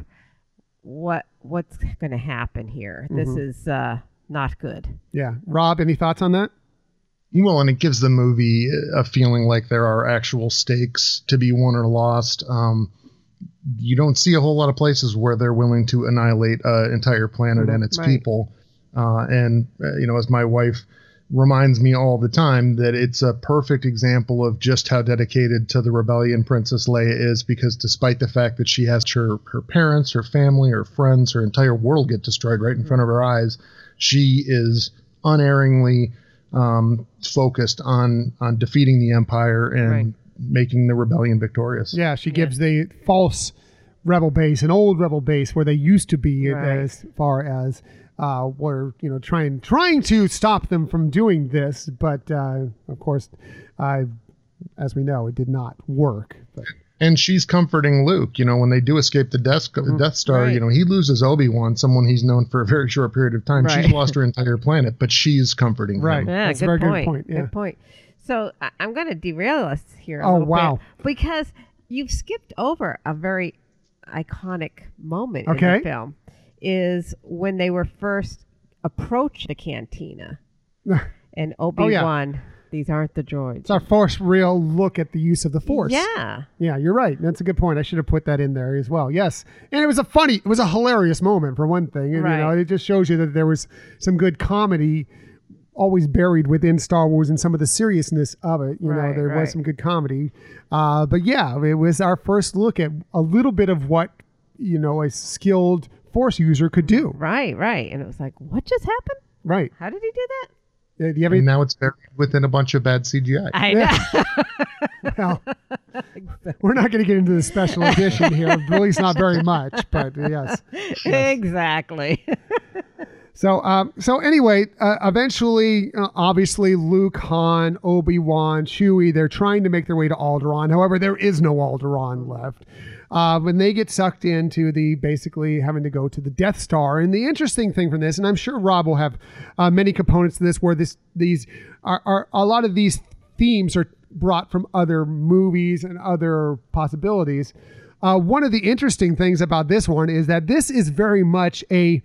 what what's going to happen here? This is uh, not good. Yeah, Rob, any thoughts on that? Well, and it gives the movie a feeling like there are actual stakes to be won or lost. Um, you don't see a whole lot of places where they're willing to annihilate an entire planet and its Right. people. Uh, and uh, you know, as my wife reminds me all the time, that it's a perfect example of just how dedicated to the rebellion Princess Leia is. Because despite the fact that she has her her parents, her family, her friends, her entire world get destroyed right in front of her eyes, she is unerringly um, focused on on defeating the empire and Right. making the rebellion victorious. Yeah, she gives the false rebel base, an old rebel base where they used to be, Right. as far as uh, we're you know trying trying to stop them from doing this, but uh, of course, uh, as we know, it did not work. But And she's comforting Luke. You know, when they do escape the Death, Death Star, Right. you know, he loses Obi Wan, someone he's known for a very short period of time. Right. She's lost her entire planet, but she's comforting Right. him. Yeah, That's a good very good point. point, yeah. Good point. So I- I'm going to derail us here. A Oh, wow. Bit because you've skipped over a very iconic moment in the film. Is when they were first approached the cantina, and Obi Oh, yeah. Wan. These aren't the droids. it's our first real look at the use of the Force. Yeah. Yeah, you're right. That's a good point. I should have put that in there as well. Yes, and it was a funny, it was a hilarious moment for one thing, and Right. you know, it just shows you that there was some good comedy always buried within Star Wars and some of the seriousness of it. You know, there right. was some good comedy, uh, but yeah, it was our first look at a little bit of what you know a skilled Force user could do. Right. Right. And it was like, what just happened? Right? How did he do that? Uh, Do you have any? And now it's buried within a bunch of bad CGI. I know. Well, we're not going to get into the special edition here. At least not very much, but yes. exactly. So, um, so anyway, uh, eventually, uh, obviously, Luke, Han, Obi Wan, Chewie, they're trying to make their way to Alderaan. However, there is no Alderaan left. Uh, when they get sucked into the basically having to go to the Death Star, and the interesting thing from this, and I'm sure Rob will have uh, many components to this, where this these are, are a lot of these themes are brought from other movies and other possibilities. Uh, one of the interesting things about this one is that this is very much a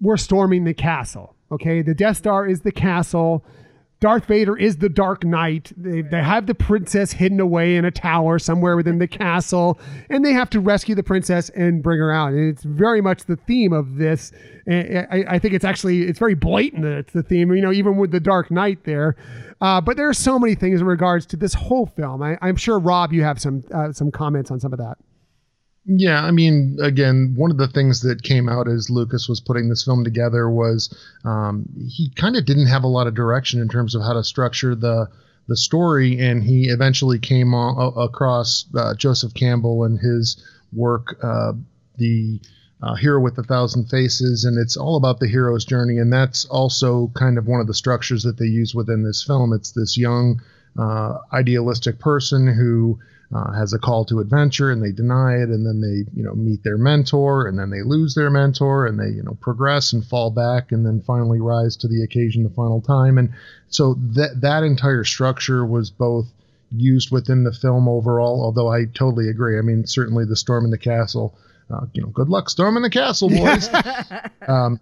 we're storming the castle. Okay, the Death Star is the castle. Darth Vader is the Dark Knight. They, they have the princess hidden away in a tower somewhere within the castle, and they have to rescue the princess and bring her out. And it's very much the theme of this. I, I think it's actually it's very blatant that it's the theme. You know, even with the Dark Knight there. Uh, but there are so many things in regards to this whole film. I, I'm sure Rob, you have some uh, some comments on some of that. Yeah, I mean, again, one of the things that came out as Lucas was putting this film together was um, he kind of didn't have a lot of direction in terms of how to structure the the story, and he eventually came on, across uh, Joseph Campbell and his work, uh, the uh, Hero with a Thousand Faces, and it's all about the hero's journey, and that's also kind of one of the structures that they use within this film. It's this young, uh, idealistic person who uh, has a call to adventure and they deny it and then they you know meet their mentor and then they lose their mentor and they you know progress and fall back and then finally rise to the occasion the final time. And so that that entire structure was both used within the film overall although i totally agree. I mean certainly the storm in the castle uh, you know good luck storming the castle boys. Um,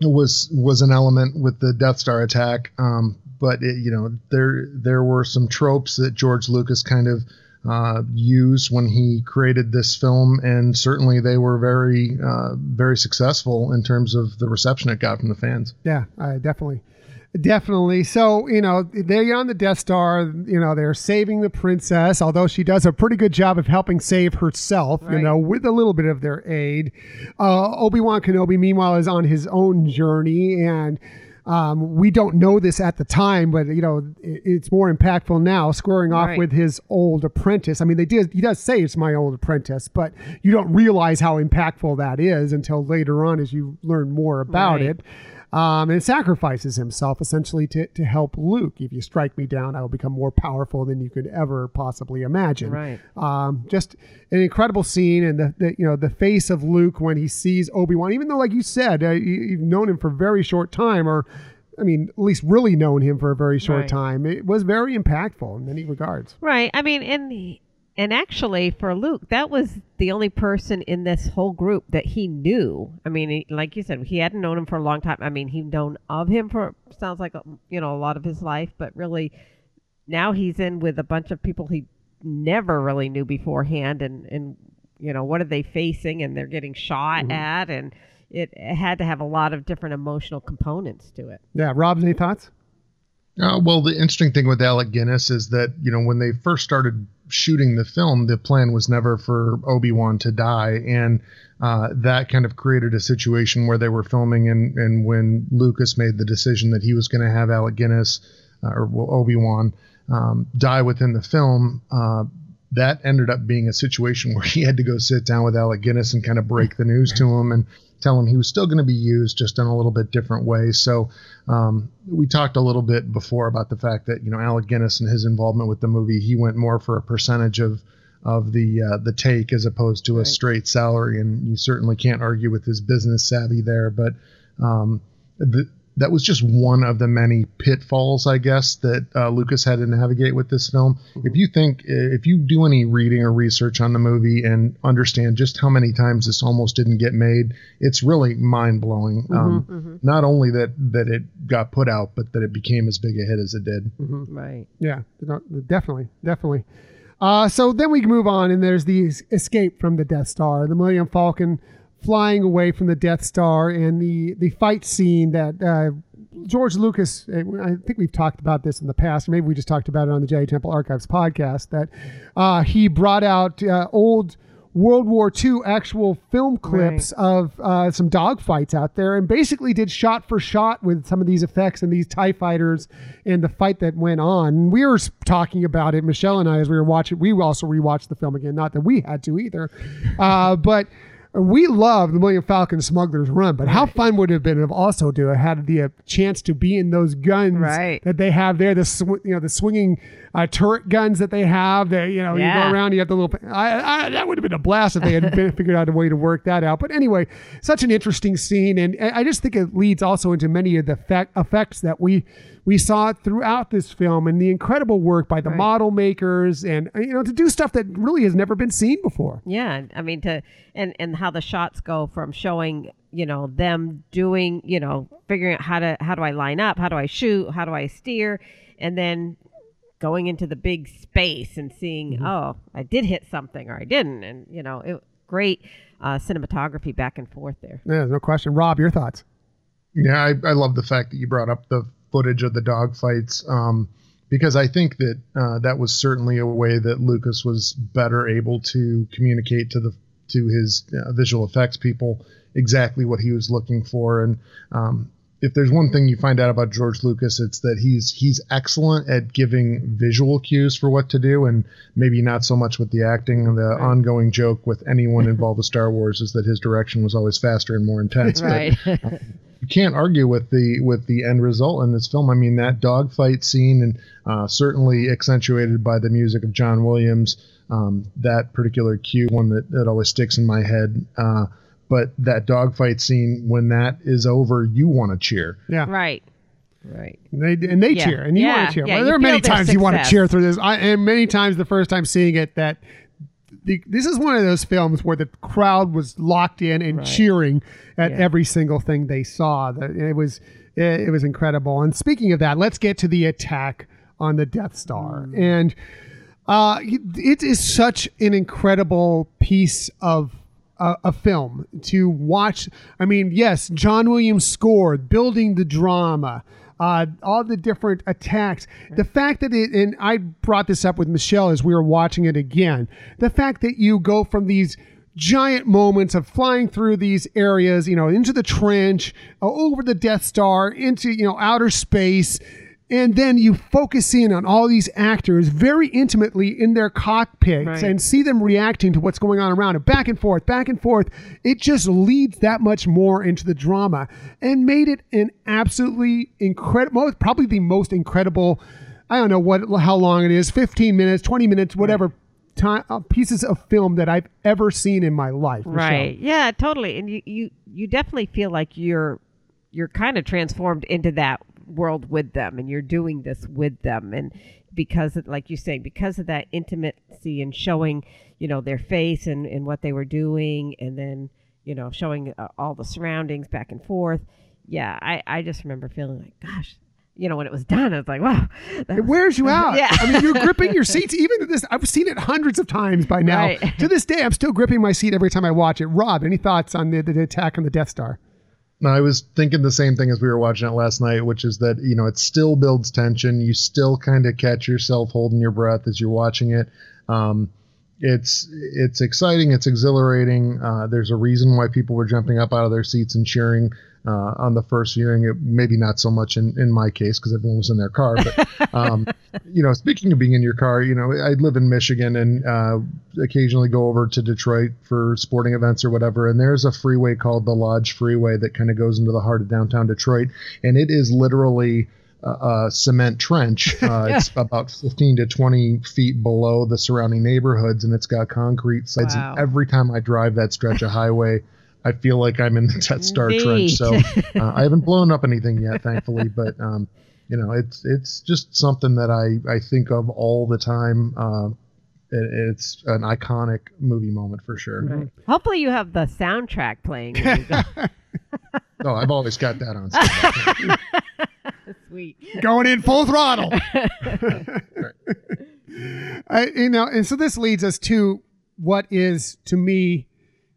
was was an element with the death star attack. Um, but it, you know there there were some tropes that george lucas kind of uh, used when he created this film, and certainly they were very, uh, very successful in terms of the reception it got from the fans. Yeah, uh, definitely. Definitely. So, you know, they're on the Death Star. You know, they're saving the princess, although she does a pretty good job of helping save herself, Right. you know, with a little bit of their aid. Uh, Obi Wan Kenobi, meanwhile, is on his own journey. And um, we don't know this at the time, but, you know, it, it's more impactful now, squaring off Right. with his old apprentice. I mean, they did, he does say it's my old apprentice, but you don't realize how impactful that is until later on as you learn more about Right. it um, and sacrifices himself essentially to, to help Luke. If you strike me down, I will become more powerful than you could ever possibly imagine. Right. Um, just an incredible scene, and the, the you know the face of Luke when he sees Obi Wan. Even though, like you said, uh, you, you've known him for a very short time, or I mean, at least really known him for a very short Right. time. It was very impactful in many regards. Right. I mean, and and actually for Luke, that was the only person in this whole group that he knew. I mean, he, like you said, he hadn't known him for a long time. I mean, he'd known of him for sounds like you know a lot of his life, but really now he's in with a bunch of people he never really knew beforehand, and and you know what are they facing, and they're getting shot at, and it, it had to have a lot of different emotional components to it. Yeah, Rob, any thoughts? Uh, well, the interesting thing with Alec Guinness is that you know when they first started shooting the film, the plan was never for Obi Wan to die, and uh, that kind of created a situation where they were filming, and and when Lucas made the decision that he was going to have Alec Guinness uh, or Obi Wan um, die within the film. Uh, that ended up being a situation where he had to go sit down with Alec Guinness and kind of break the news to him and tell him he was still going to be used just in a little bit different way. So um, we talked a little bit before about the fact that you know Alec Guinness and his involvement with the movie, he went more for a percentage of of the uh, the take as opposed to a straight salary, and you certainly can't argue with his business savvy there. But um, the, that was just one of the many pitfalls, I guess, that uh, Lucas had to navigate with this film. If you think, if you do any reading or research on the movie and understand just how many times this almost didn't get made, it's really mind blowing. Um, Not only that that it got put out, but that it became as big a hit as it did. Right. Yeah, definitely, definitely. Uh, so then we move on, and there's the escape from the Death Star, the Millennium Falcon flying away from the Death Star, and the the fight scene that uh, George Lucas. uh, I think we've talked about this in the past, or maybe we just talked about it on the Jedi Temple Archives podcast. That uh, he brought out uh, old. World War II actual film clips of uh, some dogfights out there, and basically did shot for shot with some of these effects and these Tie fighters and the fight that went on. We were talking about it, Michelle and I, as we were watching. We also rewatched the film again. Not that we had to either, uh, but we love the Millennium Falcon Smuggler's Run, but how fun would it have been if also to have had the uh, chance to be in those guns Right. that they have there, the sw- you know the swinging uh, turret guns that they have. That you know you go around, you have the little. I, I, that would have been a blast if they had been, figured out a way to work that out. But anyway, such an interesting scene, and I just think it leads also into many of the effect, effects that we we saw it throughout this film, and the incredible work by the Right. model makers, and uh, you know to do stuff that really has never been seen before. Yeah, I mean to and and how the shots go from showing you know them doing you know figuring out how to how do I line up, how do I shoot, how do I steer, and then going into the big space and seeing oh I did hit something or I didn't, and you know it great uh, cinematography back and forth there. Yeah, no question. Rob, your thoughts? Yeah, I, I love the fact that you brought up the footage of the dog fights um, because I think that uh, that was certainly a way that Lucas was better able to communicate to the to his uh, visual effects people exactly what he was looking for. And um, if there's one thing you find out about George Lucas, it's that he's he's excellent at giving visual cues for what to do, and maybe not so much with the acting. The ongoing joke with anyone involved with Star Wars is that his direction was always faster and more intense. but Right. you can't argue with the with the end result in this film. I mean, that dogfight scene, and uh, certainly accentuated by the music of John Williams. Um, that particular cue, one that, that always sticks in my head. Uh, but that dogfight scene, when that is over, you want to cheer. Yeah. right. Right. They, and they Yeah. cheer, and you Yeah. want to cheer. Yeah, Well, you there are many feel their times you want to cheer through this. I, and many times the first time seeing it, that the, this is one of those films where the crowd was locked in and Right. cheering at Yeah. every single thing they saw. That it was it, was incredible. And speaking of that, let's get to the attack on the Death Star. Mm. And uh, it is such an incredible piece of a, a film to watch. I mean, yes, John Williams scored, building the drama, uh, all the different attacks. The fact that it, and I brought this up with Michelle as we were watching it again, the fact that you go from these giant moments of flying through these areas, you know, into the trench, uh, over the Death Star, into, you know, outer space. And then you focus in on all these actors very intimately in their cockpits Right. and see them reacting to what's going on around it, back and forth, back and forth. It just leads that much more into the drama and made it an absolutely incredible, probably the most incredible. I don't know what how long it is, fifteen minutes, twenty minutes, whatever. Time, uh, pieces of film that I've ever seen in my life. Michelle. Right. Yeah, totally. And you, you you definitely feel like you're you're kind of transformed into that world with them and you're doing this with them and because of, like you say because of that intimacy and showing you know their face and, and what they were doing and then you know showing uh, all the surroundings back and forth yeah I, I just remember feeling like gosh you know when it was done i was like wow It wears you out. Yeah. I mean, you're gripping your seats. Even this, I've seen it hundreds of times by now. Right. To this day, I'm still gripping my seat every time I watch it. Rob, any thoughts on the, the attack on the Death Star? I was thinking the same thing as we were watching it last night, which is that you know it still builds tension. You still kind of catch yourself holding your breath as you're watching it. Um, it's it's exciting. It's exhilarating. Uh, there's a reason why people were jumping up out of their seats and cheering uh, on the first viewing. It, maybe not so much in, in my case because everyone was in their car. But um, you know, speaking of being in your car, you know, I live in Michigan and uh, occasionally go over to Detroit for sporting events or whatever. And there's a freeway called the Lodge Freeway that kind of goes into the heart of downtown Detroit, and it is literally a, a cement trench. Uh, It's about 15 to 20 feet below the surrounding neighborhoods, and it's got concrete sides. Wow. And every time I drive that stretch of highway. I feel like I'm in the Death Star trench, so uh, I haven't blown up anything yet, thankfully. But um, you know, it's it's just something that I I think of all the time. Uh, it, it's an iconic movie moment for sure. Right. hopefully you have the soundtrack playing when. Oh, I've always got that on. Sweet Going in full throttle. I, you know, and so this leads us to what is to me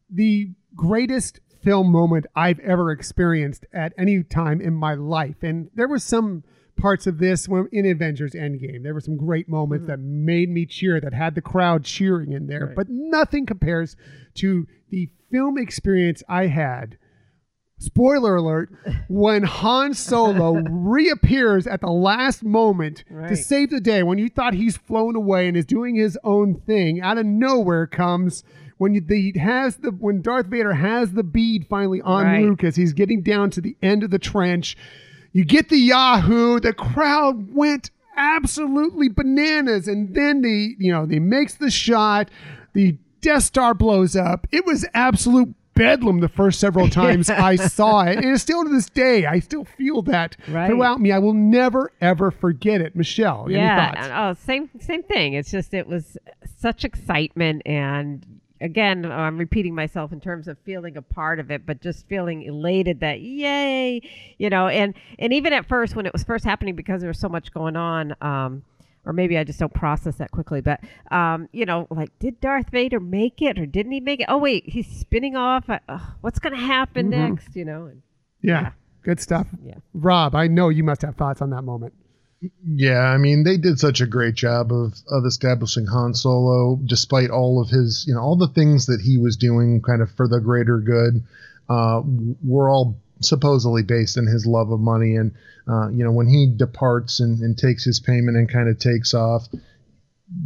the greatest film moment I've ever experienced at any time in my life. And there were some parts of this when in Avengers Endgame. There were some great moments mm-hmm. that made me cheer, that had the crowd cheering in there. But nothing compares to the film experience I had. Spoiler alert, when Han Solo reappears at the last moment to save the day, when you thought he's flown away and is doing his own thing, out of nowhere comes when you, the, he has the when Darth Vader has the bead finally on Right. Luke as he's getting down to the end of the trench, you get the Yahoo. The crowd went absolutely bananas, and then the you know they makes the shot. The Death Star blows up. It was absolute bedlam the first several times I saw it, and it's still to this day I still feel that Right. throughout me. I will never ever forget it. Michelle, any yeah. thoughts? Oh, same same thing. It's just it was such excitement and again, I'm repeating myself in terms of feeling a part of it, but just feeling elated that yay, you know, and and even at first when it was first happening because there was so much going on, um or maybe I just don't process that quickly, but um, you know, like, did Darth Vader make it or didn't he make it? Oh wait, he's spinning off. Uh, what's going to happen next? You know, and Yeah, good stuff. Yeah. Rob, I know you must have thoughts on that moment. Yeah, I mean, they did such a great job of of establishing Han Solo, despite all of his, you know, all the things that he was doing, kind of for the greater good. Uh, were all supposedly based in his love of money, and uh, you know, when he departs and, and takes his payment and kind of takes off,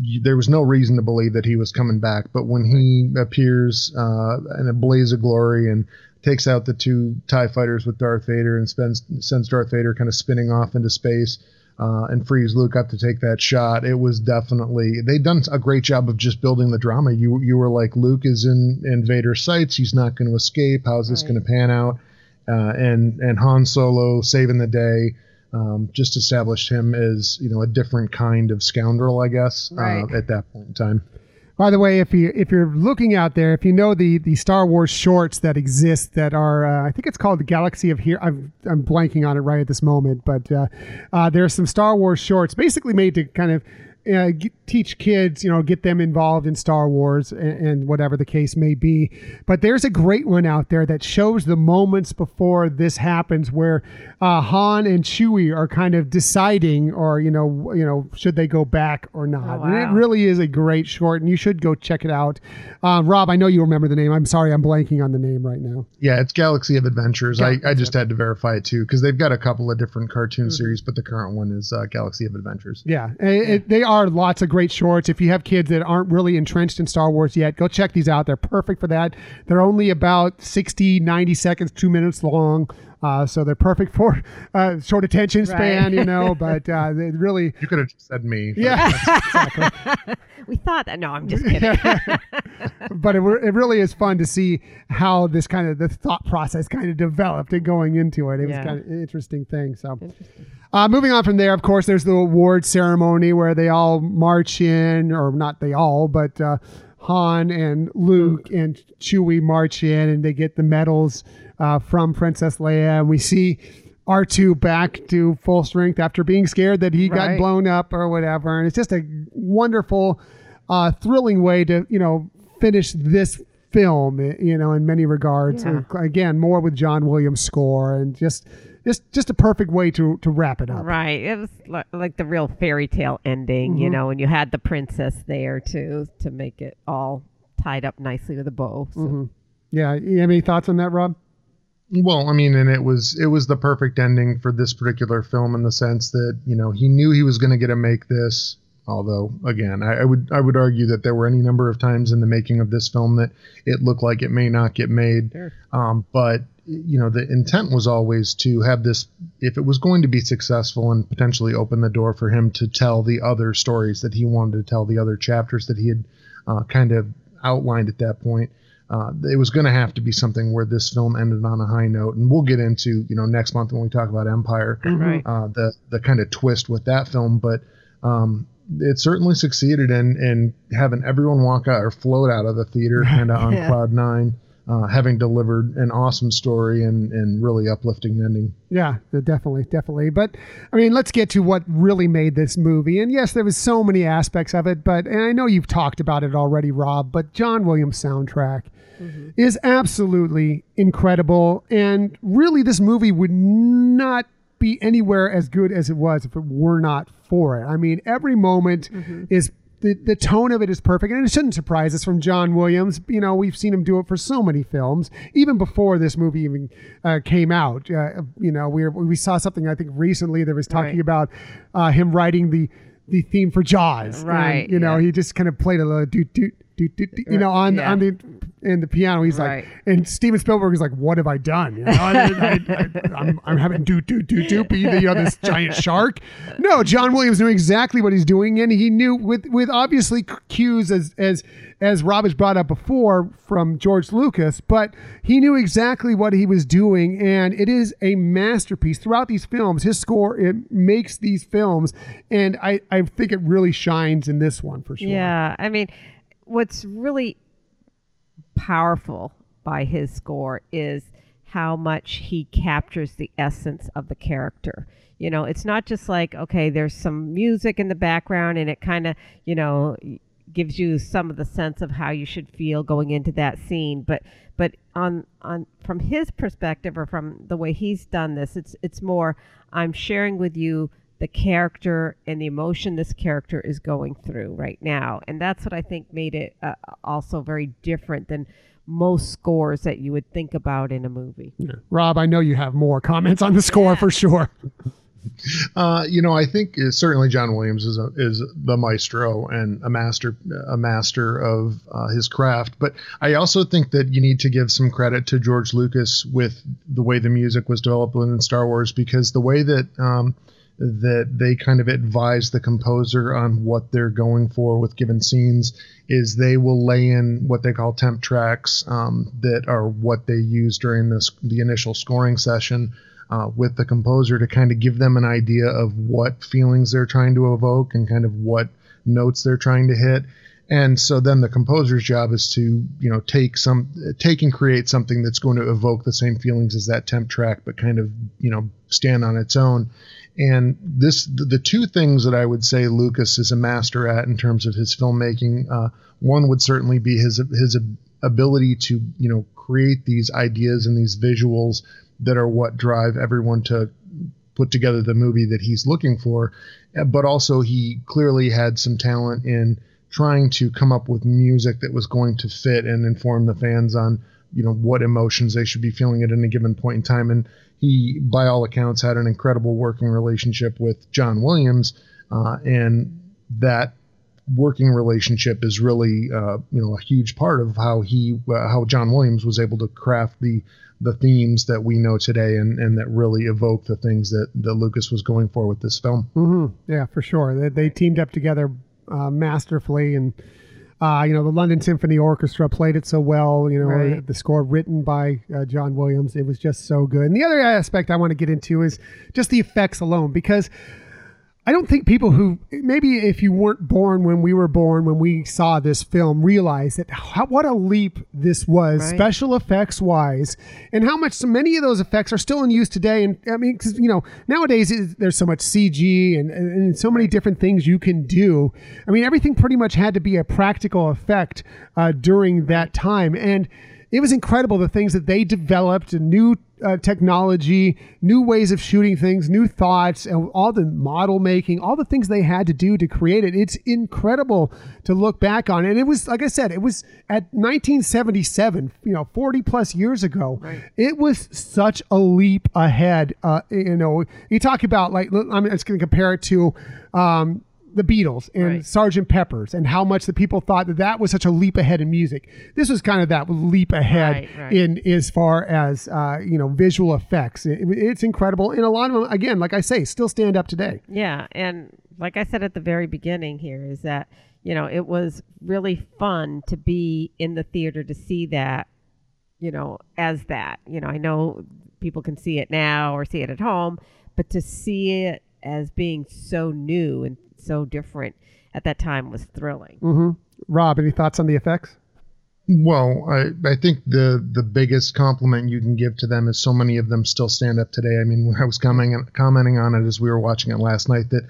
you- there was no reason to believe that he was coming back. But when he appears uh, in a blaze of glory and takes out the two Tie fighters with Darth Vader and spends, sends Darth Vader kind of spinning off into space uh, and frees Luke up to take that shot, it was definitely they'd done a great job of just building the drama. You you were like Luke is in in Vader's sights. He's not going to escape. How's this Right. going to pan out? Uh, and and Han Solo saving the day. Um, just established him as you know a different kind of scoundrel, I guess, Right. uh, at that point in time. By the way, if you if you're looking out there, if you know the the Star Wars shorts that exist that are, uh, I think it's called the Galaxy of Here. I'm I'm blanking on it right at this moment, but uh, uh, there's some Star Wars shorts basically made to kind of. Uh, g- teach kids, you know, get them involved in Star Wars and, and whatever the case may be. But there's a great one out there that shows the moments before this happens, where uh, Han and Chewie are kind of deciding, or you know, you know, should they go back or not. Oh, And it really is a great short, and you should go check it out. Uh, Rob, I know you remember the name. I'm sorry, I'm blanking on the name right now. Yeah, it's Galaxy of Adventures. I, I just had to verify it too because they've got a couple of different cartoon series, but the current one is uh, Galaxy of Adventures. Yeah, it, it- they are lots of great shorts. If you have kids that aren't really entrenched in Star Wars yet, go check these out. They're perfect for that. They're only about 60, 90 seconds, two minutes long. Uh, so they're perfect for uh, short attention span, Right. you know, but uh, they really, You could have just said me. yeah, exactly. we thought that. No, I'm just kidding. but it, it really is fun to see how this kind of the thought process kind of developed and going into it. It was kind of an interesting thing. So, uh, moving on from there, of course, there's the award ceremony where they all march in, or not they all, but uh, Han and Luke and Chewie march in, and they get the medals uh, from Princess Leia, and we see. R2 back to full strength after being scared that he got blown up or whatever. And it's just a wonderful, uh, thrilling way to, you know, finish this film, you know, in many regards. Yeah. Again, more with John Williams' score and just, just, just a perfect way to, to wrap it up. Right. It was li- like the real fairy tale ending, you know, and you had the princess there too to make it all tied up nicely with a bow. So. Yeah. You have any thoughts on that, Rob? Well, I mean, and it was it was the perfect ending for this particular film in the sense that you know he knew he was going to get to make this. Although, again, I, I would I would argue that there were any number of times in the making of this film that it looked like it may not get made. Sure. Um, but you know, the intent was always to have this. If it was going to be successful and potentially open the door for him to tell the other stories that he wanted to tell, the other chapters that he had uh, kind of outlined at that point. Uh, it was going to have to be something where this film ended on a high note, and we'll get into you know next month when we talk about Empire, Right. uh, the the kind of twist with that film. But um, it certainly succeeded in in having everyone walk out or float out of the theater kind of on Yeah. cloud nine, uh, having delivered an awesome story and and really uplifting ending. Yeah, uh, definitely, definitely. But I mean, let's get to what really made this movie. And yes, there was so many aspects of it, but and I know you've talked about it already, Rob. But John Williams' soundtrack mm-hmm. is absolutely incredible, and really, this movie would not be anywhere as good as it was if it were not for it. I mean, every moment mm-hmm. is. The, the tone of it is perfect, and it shouldn't surprise us from John Williams. You know, we've seen him do it for so many films, even before this movie even uh, came out. Uh, you know, we we saw something I think recently that was talking Right. about uh, him writing the the theme for Jaws. And, Right, you know, yeah. he just kind of played a little doot doot do, do, do, you know, on Yeah. on the in the piano. He's Right. like, and Steven Spielberg is like, "What have I done? You know, I, am I'm having do do do do be the, you know this giant shark." No, John Williams knew exactly what he's doing, and he knew with with obviously cues as as as Rob has brought up before from George Lucas, but he knew exactly what he was doing, and it is a masterpiece. Throughout these films, his score it makes these films, and I I think it really shines in this one for sure. Yeah, I mean, what's really powerful by his score is how much he captures the essence of the character. You know, it's not just like, okay, there's some music in the background and it kind of, you know, gives you some of the sense of how you should feel going into that scene, but but on on from his perspective or from the way he's done this, it's it's more I'm sharing with you the character and the emotion this character is going through right now. And that's what I think made it uh, also very different than most scores that you would think about in a movie. Rob, I know you have more comments on the score for sure. Uh, you know, I think uh, certainly John Williams is a, is the maestro and a master a master of uh, his craft. But I also think that you need to give some credit to George Lucas with the way the music was developed within Star Wars, because the way that um, that they kind of advise the composer on what they're going for with given scenes is they will lay in what they call temp tracks um, that are what they use during this the initial scoring session uh, with the composer to kind of give them an idea of what feelings they're trying to evoke and kind of what notes they're trying to hit. And so then the composer's job is to, you know, take some, take and create something that's going to evoke the same feelings as that temp track, but kind of, you know, stand on its own. And this, the, two things that I would say Lucas is a master at in terms of his filmmaking, uh, one would certainly be his his ability to, you know, create these ideas and these visuals that are what drive everyone to put together the movie that he's looking for. Uh, But also, he clearly had some talent in trying to come up with music that was going to fit and inform the fans on, you know, what emotions they should be feeling at any given point in time. And he, by all accounts, had an incredible working relationship with John Williams, uh, and that working relationship is really, uh, you know, a huge part of how he, uh, how John Williams was able to craft the the themes that we know today and, and that really evoke the things that, that Lucas was going for with this film. hmm Yeah, for sure. They, they teamed up together uh, masterfully, and uh, you know the London Symphony Orchestra played it so well. You know Right. the score written by uh, John Williams. It was just so good. And the other aspect I want to get into is just the effects alone, because I don't think people who maybe if you weren't born when we were born when we saw this film realize that how, what a leap this was Right. special effects wise and how much so many of those effects are still in use today and I mean cuz you know nowadays there's so much CG and, and, and so many different things you can do. I mean everything pretty much had to be a practical effect uh, during that time and it was incredible the things that they developed and new uh, technology, new ways of shooting things, new thoughts, and all the model making, all the things they had to do to create it. It's incredible to look back on. And it was, like I said, it was at 1977, you know, 40 plus years ago. It was such a leap ahead. Uh, you know, you talk about like, I'm just going to compare it to, um, the Beatles and Right. Sergeant Pepper's and how much the people thought that that was such a leap ahead in music. This was kind of that leap ahead Right, right. in as far as uh, you know visual effects. It- it's incredible, and a lot of them, again, like I say, still stand up today. Yeah, and like I said at the very beginning here is that you know it was really fun to be in the theater to see that you know as that you know I know people can see it now or see it at home but to see it as being so new and so different at that time was thrilling. hmm Rob, any thoughts on the effects? Well, I, I think the the biggest compliment you can give to them is so many of them still stand up today. I mean, I was commenting commenting on it as we were watching it last night, that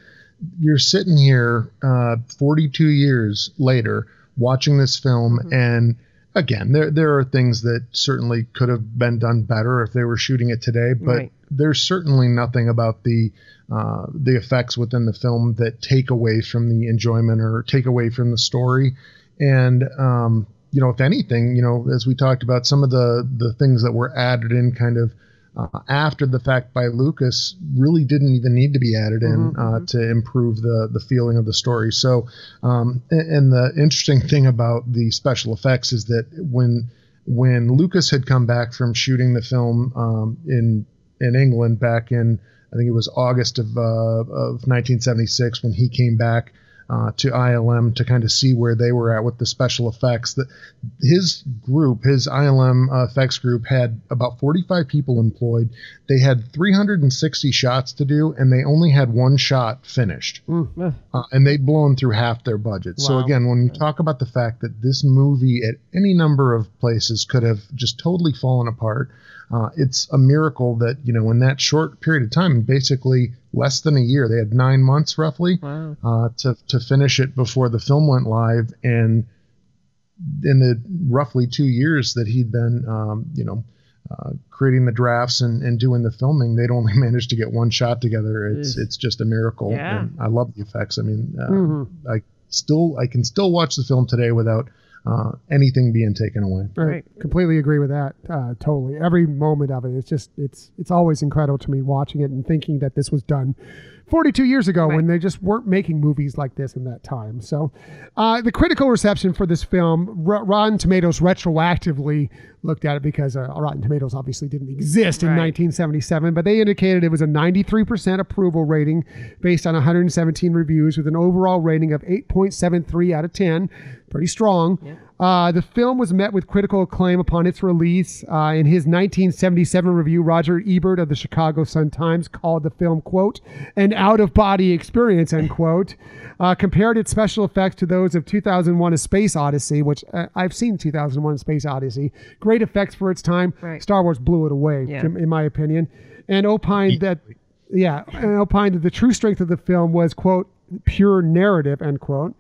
you're sitting here uh, 42 years later watching this film, and again, there there are things that certainly could have been done better if they were shooting it today, but Right. There's certainly nothing about the uh, the effects within the film that take away from the enjoyment or take away from the story. And um, you know, if anything, you know, as we talked about, some of the the things that were added in kind of uh, after the fact by Lucas really didn't even need to be added in Mm-hmm, uh, to improve the the feeling of the story. So, um, a- and the interesting thing about the special effects is that when when Lucas had come back from shooting the film um, in in England back in I think it was August of uh, of 1976 when he came back uh, to ILM to kind of see where they were at with the special effects. That his group, his ILM uh, effects group, had about 45 people employed. They had 360 shots to do, and they only had one shot finished. Uh, and they'd blown through half their budget. So again, when you talk about the fact that this movie at any number of places could have just totally fallen apart, uh, it's a miracle that you know in that short period of time, basically less than a year, they had nine months roughly Wow. uh, to to finish it before the film went live, and in the roughly two years that he'd been, um, you know. Uh, creating the drafts and, and doing the filming, they'd only managed to get one shot together. It's it's just a miracle. Yeah. And I love the effects. I mean, uh, Mhm. I still I can still watch the film today without uh, anything being taken away. Right. Completely agree with that. Uh, totally. Every moment of it. It's just it's it's always incredible to me watching it and thinking that this was done 42 years ago when they just weren't making movies like this in that time. So, uh, the critical reception for this film, R- Rotten Tomatoes retroactively looked at it because uh, Rotten Tomatoes obviously didn't exist in Right. 1977, but they indicated it was a 93% approval rating based on 117 reviews with an overall rating of 8.73 out of 10. Pretty strong. Uh, the film was met with critical acclaim upon its release. Uh, in his 1977 review, Roger Ebert of the Chicago Sun-Times called the film, quote, an out-of-body experience, end quote. Uh, compared its special effects to those of 2001 A Space Odyssey, which uh, I've seen 2001 A Space Odyssey. Great effects for its time. Right. Star Wars blew it away, Yeah. in, in my opinion. And opined that, yeah, and opined that the true strength of the film was, quote, pure narrative, end quote.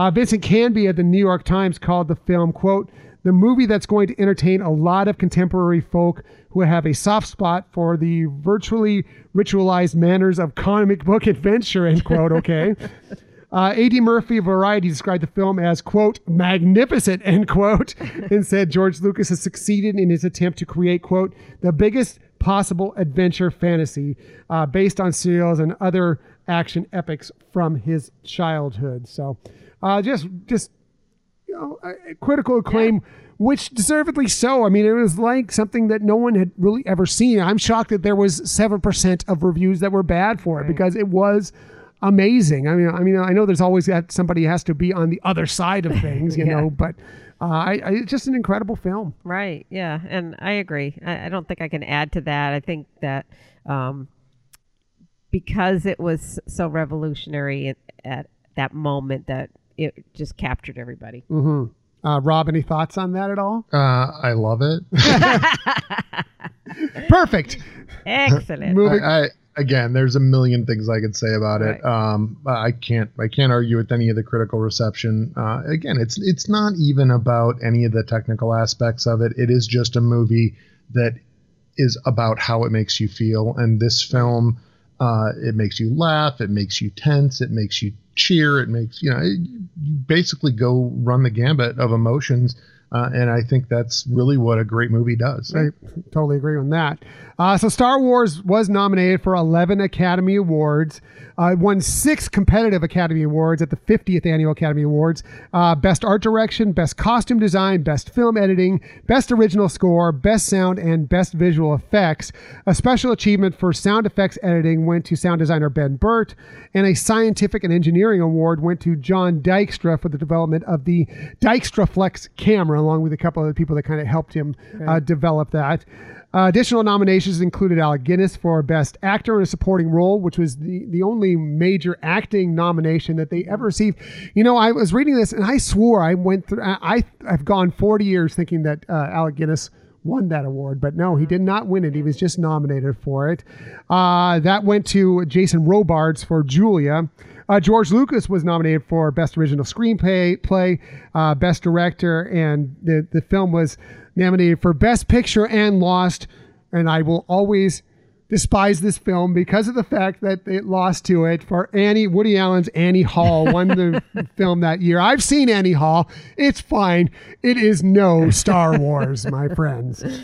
Uh, Vincent Canby of the New York Times called the film, quote, the movie that's going to entertain a lot of contemporary folk who have a soft spot for the virtually ritualized manners of comic book adventure, end quote, okay? Uh, A.D. Murphy of Variety described the film as, quote, magnificent, end quote, and said George Lucas has succeeded in his attempt to create, quote, the biggest possible adventure fantasy uh, based on serials and other action epics from his childhood. So uh, just, just, you know, critical acclaim. Which deservedly so. I mean, it was like something that no one had really ever seen. I'm shocked that there was seven percent of reviews that were bad for it because it was amazing. I mean, I mean, I know there's always that somebody has to be on the other side of things, you Yeah. know, but uh, I, I, it's just an incredible film. Right. Yeah. And I agree. I, I don't think I can add to that. I think that um, because it was so revolutionary at, at that moment that it just captured everybody. hmm Uh, Rob, any thoughts on that at all? Uh, I love it. Perfect. Excellent. Moving. I, I again, there's a million things I could say about it. Right. Um, I can't I can't argue with any of the critical reception. Uh, again, it's it's not even about any of the technical aspects of it. It is just a movie that is about how it makes you feel. And this film, uh, it makes you laugh, it makes you tense, it makes you cheer, it makes you know it, you basically go run the gambit of emotions. Uh, and I think that's really what a great movie does. I totally agree on that. Uh, so Star Wars was nominated for 11 Academy Awards. Uh, won six competitive Academy Awards at the 50th Annual Academy Awards. Uh, Best Art Direction, Best Costume Design, Best Film Editing, Best Original Score, Best Sound, and Best Visual Effects. A special achievement for sound effects editing went to sound designer Ben Burtt, and a scientific and engineering award went to John Dykstra for the development of the Dykstraflex camera, along with a couple of the people that kind of helped him uh, develop that. Uh, additional nominations included Alec Guinness for Best Actor in a Supporting Role, which was the, the only major acting nomination that they ever received. You know, I was reading this and I swore I went through, I, I've gone 40 years thinking that uh, Alec Guinness won that award, but no, he did not win it. He was just nominated for it. Uh, that went to Jason Robards for Julia. Uh, George Lucas was nominated for Best Original Screenplay, play, uh, Best Director, and the, the film was nominated for Best Picture and lost. And I will always despise this film because of the fact that it lost to it for Annie Woody Allen's Annie Hall won the film that year. I've seen Annie Hall. It's fine. It is no Star Wars, my friends.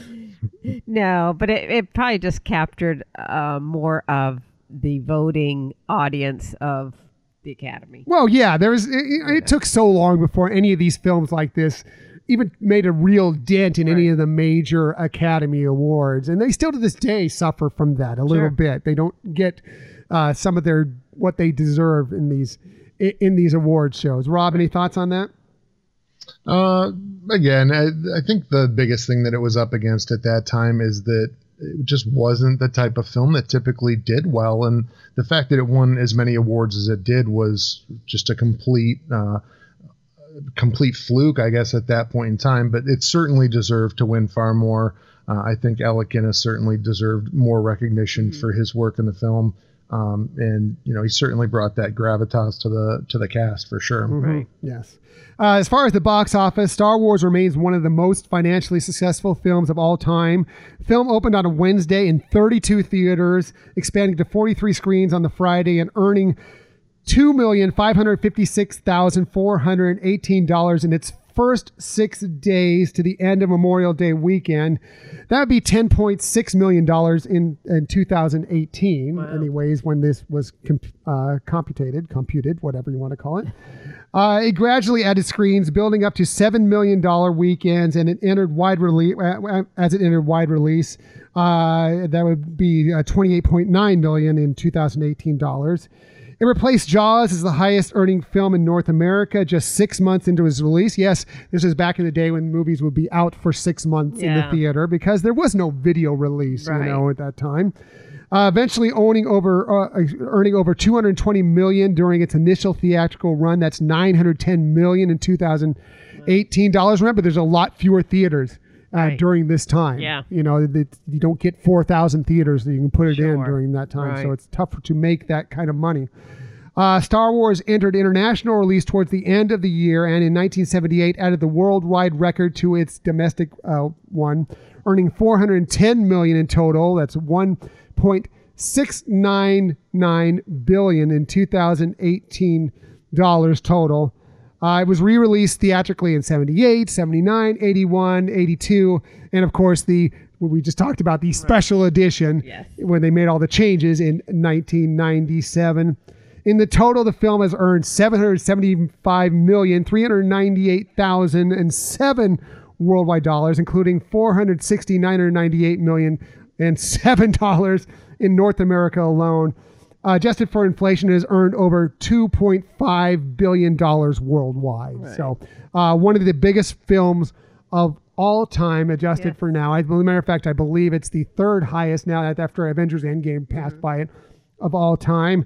No, but it, it probably just captured uh, more of the voting audience of the Academy. Well, yeah, there was. It, it took so long before any of these films like this even made a real dent in any of the major Academy Awards, and they still to this day suffer from that a little bit. They don't get uh, some of their what they deserve in these in, in these award shows. Rob, any thoughts on that? Uh, again, I, I think the biggest thing that it was up against at that time is that it just wasn't the type of film that typically did well, and the fact that it won as many awards as it did was just a complete. Uh, complete fluke, I guess, at that point in time, but it certainly deserved to win far more. Uh, I think Alec Guinness certainly deserved more recognition for his work in the film, um, and you know he certainly brought that gravitas to the to the cast for sure. Right. Yes. Uh, as far as the box office, Star Wars remains one of the most financially successful films of all time. Film opened on a Wednesday in 32 theaters, expanding to 43 screens on the Friday and earning $2,556,418 in its first six days to the end of Memorial Day weekend. That would be $10.6 million in, in 2018, anyways, when this was comp- uh, computed, computed, whatever you want to call it. Uh, it gradually added screens, building up to seven million dollar weekends, and it entered wide release. Uh, as it entered wide release, uh, that would be uh, twenty eight point nine million in two thousand eighteen dollars. It replaced Jaws as the highest earning film in North America just six months into its release. Yes, this is back in the day when movies would be out for six months in the theater because there was no video release, Right. you know, at that time. Uh, eventually owning over uh, earning over 220 million during its initial theatrical run. That's 910 million in 2018 dollars. Remember, there's a lot fewer theaters uh, Right. during this time. Yeah. you know, you don't get 4,000 theaters that you can put it in during that time. So it's tough to make that kind of money. Uh, Star Wars entered international release towards the end of the year and in 1978 added the worldwide record to its domestic uh, one, earning 410 million in total. That's 1.699 billion in 2018 dollars total. Uh, it was re-released theatrically in 78, 79, 81, 82, and of course the what we just talked about the special edition Yes. when they made all the changes in 1997. In the total, the film has earned 775 million, 398,007 worldwide dollars, including 469.98 million and seven dollars in North America alone. Uh, adjusted for inflation, has earned over 2.5 billion dollars worldwide. So, uh, one of the biggest films of all time, adjusted Yeah. for now. As a matter of fact, I believe it's the third highest now after Avengers Endgame passed by it of all time.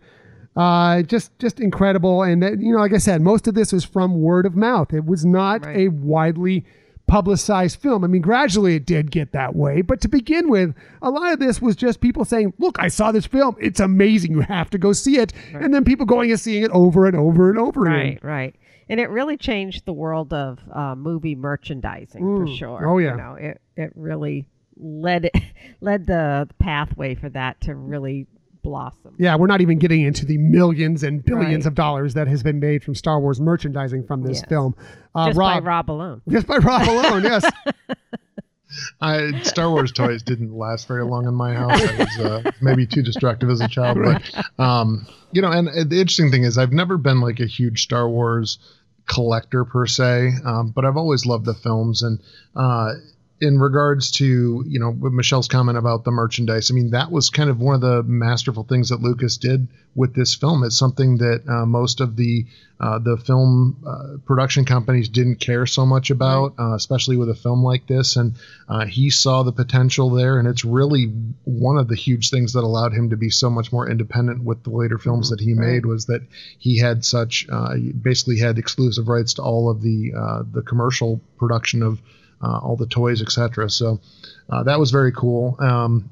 Uh, just just incredible, and that, you know, like I said, most of this was from word of mouth. It was not Right. a widely publicized film. I mean, gradually it did get that way, but to begin with, a lot of this was just people saying, "Look, I saw this film. It's amazing. You have to go see it," and then people going and seeing it over and over and over again. Right, right. And it really changed the world of uh, movie merchandising for sure. Oh, yeah. You know, it, it really led led the pathway for that to really blossom. Yeah, we're not even getting into the millions and billions Right. of dollars that has been made from Star Wars merchandising from this Yes. film. Uh, Just Rob, by Rob alone. just by Rob alone, yes. I, Star Wars toys didn't last very long in my house. I was uh, maybe too destructive as a child, but um, you know. And uh, the interesting thing is, I've never been like a huge Star Wars collector per se, um, but I've always loved the films. And uh, in regards to you know Michelle's comment about the merchandise, I mean that was kind of one of the masterful things that Lucas did with this film. It's something that uh, most of the uh, the film uh, production companies didn't care so much about, uh, especially with a film like this. And uh, he saw the potential there, and it's really one of the huge things that allowed him to be so much more independent with the later films that he made was that he had such uh, basically had exclusive rights to all of the uh, the commercial production of all the toys, etc. So uh, that was very cool. Um,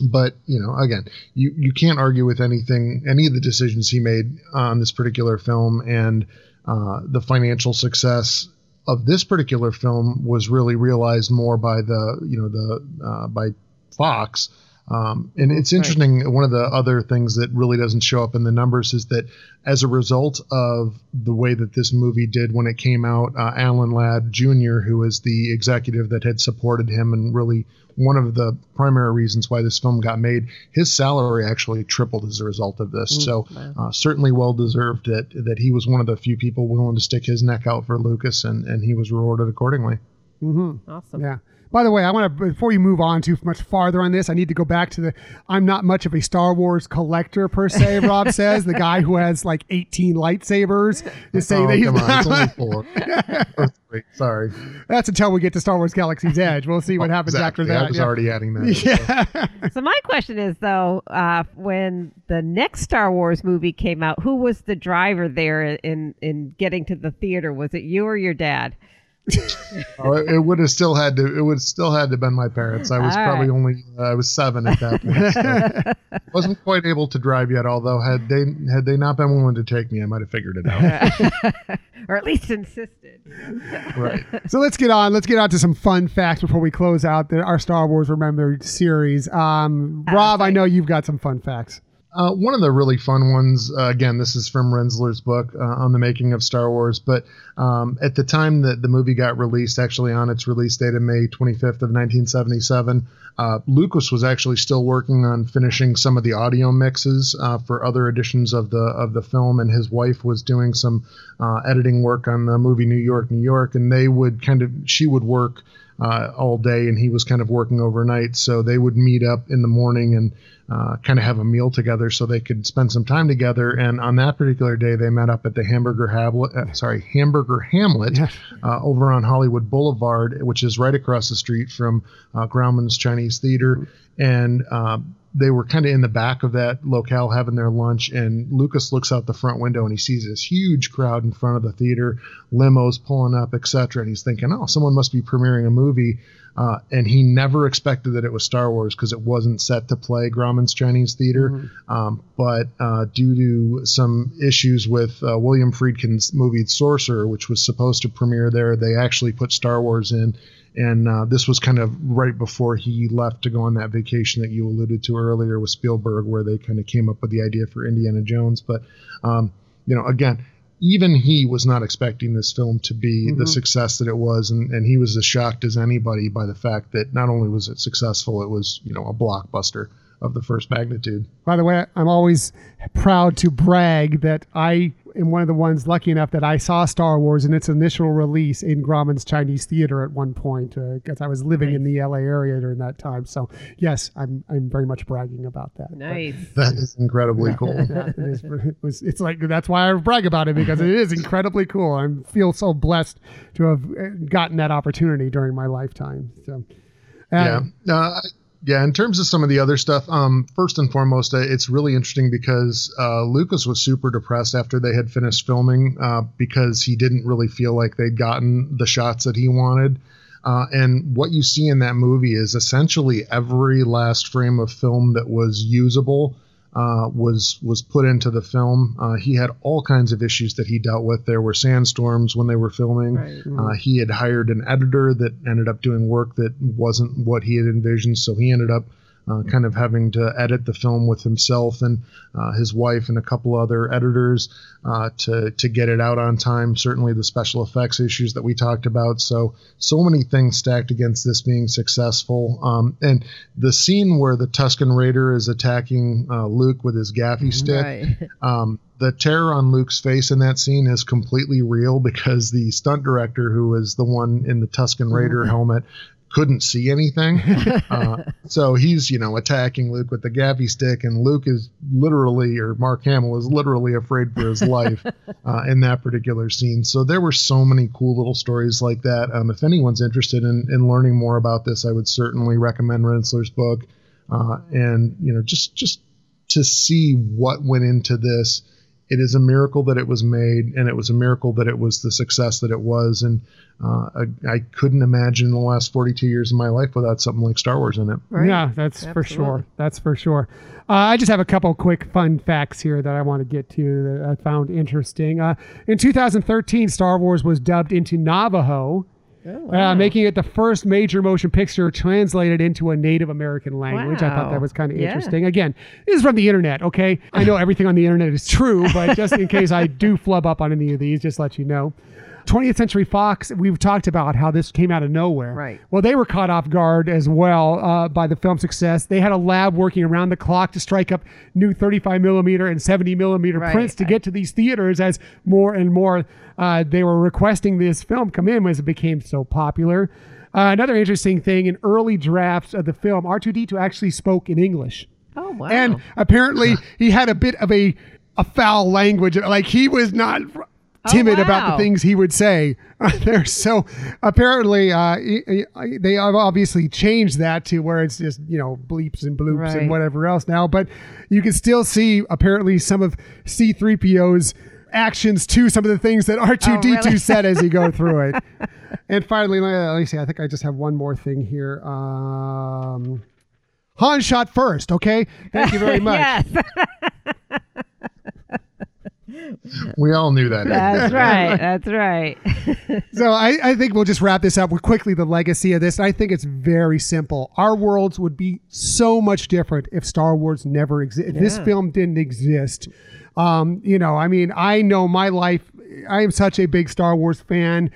but you know, again, you you can't argue with anything, any of the decisions he made on this particular film, and uh, the financial success of this particular film was really realized more by the you know the uh, by Fox Um, and it's interesting. One of the other things that really doesn't show up in the numbers is that as a result of the way that this movie did when it came out, uh, Alan Ladd Jr., who was the executive that had supported him and really one of the primary reasons why this film got made, his salary actually tripled as a result of this. so uh, certainly well deserved that that he was one of the few people willing to stick his neck out for Lucas, and and he was rewarded accordingly. Awesome. Yeah. By the way, I want to before you move on too much farther on this, I need to go back to the. I'm not much of a Star Wars collector per se. Rob says the guy who has like 18 lightsabers is saying Oh, that he's come on, only four. Or three, Sorry. That's until we get to Star Wars Galaxy's Edge. We'll see what happens Exactly. after that. I was yeah. already adding that. Yeah. So my question is though, uh, when the next Star Wars movie came out, who was the driver there in in getting to the theater? Was it you or your dad? Oh, it, it would have still had to. It would still had to been my parents. I was All probably right. only. Uh, I was seven at that point. So wasn't quite able to drive yet. Although had they had they not been willing to take me, I might have figured it out. or at least insisted. right. So let's get on. Let's get on to some fun facts before we close out the, our Star Wars Remembered series. Um, Rob, I know you've got some fun facts. Uh, one of the really fun ones, uh, again, this is from Rinzler's book uh, on the making of Star Wars. But um, at the time that the movie got released, actually on its release date of May 25th of 1977, uh, Lucas was actually still working on finishing some of the audio mixes uh, for other editions of the of the film, and his wife was doing some uh, editing work on the movie New York, New York, and they would kind of she would work uh, all day, and he was kind of working overnight. So they would meet up in the morning and uh, kind of have a meal together, so they could spend some time together. And on that particular day, they met up at the Hamburger Hamlet, uh, sorry, Hamburger Hamlet, uh, over on Hollywood Boulevard, which is right across the street from uh, Grauman's Chinese Theater, and. They were kind of in the back of that locale having their lunch, and Lucas looks out the front window and he sees this huge crowd in front of the theater, limos pulling up, etc. And he's thinking, "Oh, someone must be premiering a movie." Uh, and he never expected that it was Star Wars because it wasn't set to play Grauman's Chinese Theater. Um, but uh, due to some issues with uh, William Friedkin's movie Sorcerer, which was supposed to premiere there, they actually put Star Wars in. And uh, this was kind of right before he left to go on that vacation that you alluded to earlier with Spielberg, where they kind of came up with the idea for Indiana Jones. But, um, you know, again, even he was not expecting this film to be the success that it was, and, and he was as shocked as anybody by the fact that not only was it successful, it was you know a blockbuster of the first magnitude. By the way, I'm always proud to brag that I am one of the ones lucky enough that I saw Star Wars in its initial release in Grauman's Chinese Theater at one point because I was living in the LA area during that time. So yes, I'm I'm very much bragging about that. But, Nice. That is incredibly cool. yeah, it is, it was, it's like that's why I brag about it because it is incredibly cool. I feel so blessed to have uh, gotten that opportunity during my lifetime. So, yeah. uh, Uh, yeah. In terms of some of the other stuff, um, first and foremost, uh, it's really interesting because uh, Lucas was super depressed after they had finished filming uh, because he didn't really feel like they'd gotten the shots that he wanted. Uh, and what you see in that movie is essentially every last frame of film that was usable uh, was was put into the film. Uh, he had all kinds of issues that he dealt with. There were sandstorms when they were filming. Right. Uh, he had hired an editor that ended up doing work that wasn't what he had envisioned, so he ended up uh, kind of having to edit the film with himself and uh, his wife and a couple other editors uh, to to get it out on time. Certainly, the special effects issues that we talked about. So so many things stacked against this being successful. Um, and the scene where the Tusken Raider is attacking uh, Luke with his gaffi stick. Right. Um, the terror on Luke's face in that scene is completely real because the stunt director, who is the one in the Tusken Raider helmet, couldn't see anything. uh, so he's, you know, attacking Luke with the gaffi stick, and Luke is literally, or Mark Hamill is literally afraid for his life uh, in that particular scene. So there were so many cool little stories like that. Um, if anyone's interested in, in learning more about this, I would certainly recommend Rinzler's book. Uh, and, you know, just, just to see what went into this it is a miracle that it was made, and it was a miracle that it was the success that it was. And uh, I, I couldn't imagine the last 42 years of my life without something like Star Wars in it. Right. Yeah, that's for sure. That's for sure. Uh, I just have a couple quick fun facts here that I want to get to that I found interesting. Uh, in 2013, Star Wars was dubbed into Navajo wow. uh, making it the first major motion picture translated into a Native American language. I thought that was kind of Yeah. interesting. Again, this is from the internet, okay? I know everything on the internet is true, but just in case I do flub up on any of these, just let you know. 20th Century Fox, we've talked about how this came out of nowhere. Right. Well, they were caught off guard as well uh, by the film success. They had a lab working around the clock to strike up new 35 millimeter and 70 millimeter Right. prints to get to these theaters as more and more uh, they were requesting this film come in as it became so popular. Uh, another interesting thing in early drafts of the film, R2D2 actually spoke in English. Oh wow. And apparently he had a bit of a, a foul language. Like he was not timid about the things he would say there. So apparently uh, he- he- they have obviously changed that to where it's just, you know, bleeps and bloops Right. and whatever else now. But you can still see apparently some of C3PO's actions to some of the things that R2D2 Oh, really? said as you go through it. and finally, let me see. I think I just have one more thing here. Um, Han shot first. Okay. Thank you very much. yes, We all knew that. that's right. That's right. So I, I think we'll just wrap this up with quickly the legacy of this. I think it's very simple. Our worlds would be so much different if Star Wars never existed. If this film didn't exist. Um, you know, I mean, I know my life. I am such a big Star Wars fan.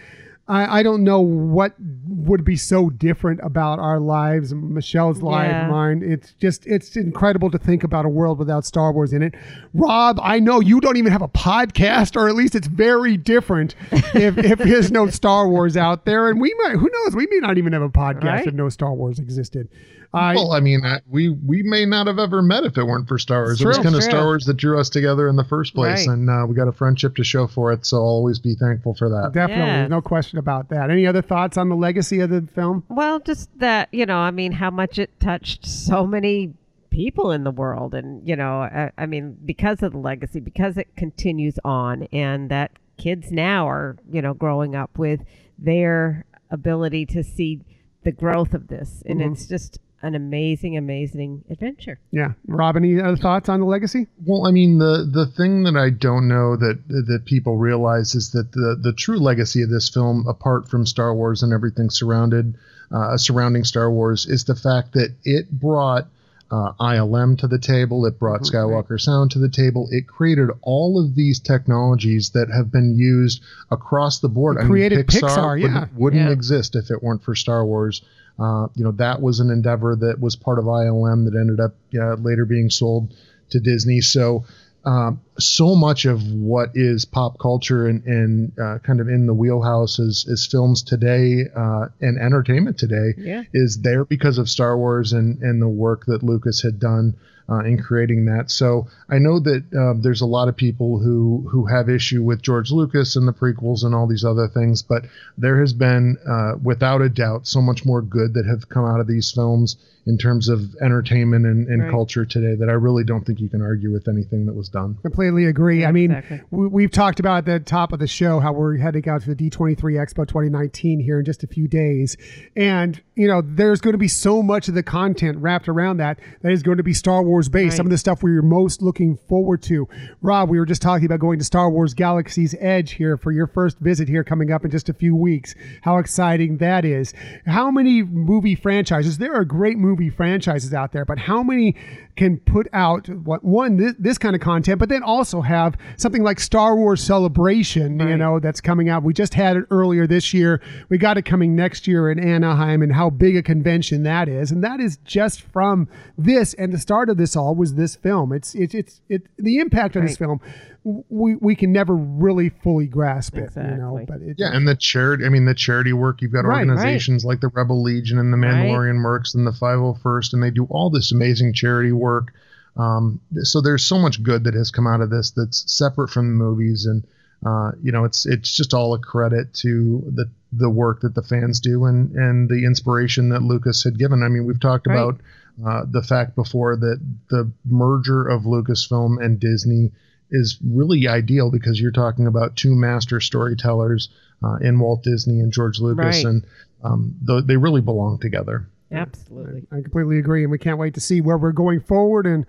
I, I don't know what would be so different about our lives, Michelle's life, Yeah. mine. It's just, it's incredible to think about a world without Star Wars in it. Rob, I know you don't even have a podcast, or at least it's very different if, if there's no Star Wars out there. And we might, who knows, we may not even have a podcast Right. if no Star Wars existed. I Well, I mean, I, we we may not have ever met if it weren't for Star Wars. It's it was true. kind of True. Star Wars that drew us together in the first place, Right. and uh, we got a friendship to show for it. So I'll always be thankful for that. definitely, Yes. no question about that. Any other thoughts on the legacy of the film? Well, just that, you know, I mean, how much it touched so many people in the world. And, you know, I, I mean, because of the legacy, because it continues on, and that kids now are, you know, growing up with their ability to see the growth of this. And Mhm. it's just an amazing, amazing adventure. Yeah, Rob, any other thoughts on the legacy? Well, I mean, the the thing that I don't know that that people realize is that the the true legacy of this film, apart from Star Wars and everything surrounded uh, surrounding Star Wars, is the fact that it brought uh, ILM to the table. It brought Mhm. Skywalker Sound to the table. It created all of these technologies that have been used across the board. It created Pixar, wouldn't, yeah. wouldn't Yeah. exist if it weren't for Star Wars. Uh, you know, that was an endeavor that was part of ILM that ended up uh, later being sold to Disney. So, um, so much of what is pop culture and, and uh, kind of in the wheelhouse is, is films today uh, and entertainment today Yeah. is there because of Star Wars and, and the work that Lucas had done uh, in creating that. So I know that um, there's a lot of people who who have issue with George Lucas and the prequels and all these other things, but there has been, uh, without a doubt, so much more good that have come out of these films in terms of entertainment and, and Right. culture today that I really don't think you can argue with anything that was done. Completely agree. Yeah, I mean, exactly. we, we've talked about at the top of the show how we're heading out to the D23 Expo 2019 here in just a few days. And, you know, there's going to be so much of the content wrapped around that that is going to be Star Wars based. Right. Some of the stuff we're most looking forward to. Rob, we were just talking about going to Star Wars Galaxy's Edge here for your first visit here coming up in just a few weeks. How exciting that is. How many movie franchises? There are great movie franchises out there, but how many can put out what one this, this kind of content, but then also have something like Star Wars Celebration, you know, that's coming out. We just had it earlier this year. We got it coming next year in Anaheim, and how big a convention that is, and that is just from this. And the start of this all was this film. It's it's it's it the impact of this film. We we can never really fully grasp it, you know. But it, Yeah, and the charity, I mean, the charity work, you've got Right, right. organizations like the Rebel Legion and the Right. Mandalorian Mercs and the 501st, and they do all this amazing charity work. Um, so there's so much good that has come out of this that's separate from the movies. And, uh, you know, it's, it's just all a credit to the, the work that the fans do and, and the inspiration that Lucas had given. I mean, we've talked Right. about, uh, the fact before that the merger of Lucasfilm and Disney is really ideal because you're talking about two master storytellers uh, in Walt Disney and George Lucas, Right. and um, th- they really belong together. Absolutely. I completely agree, and we can't wait to see where we're going forward. And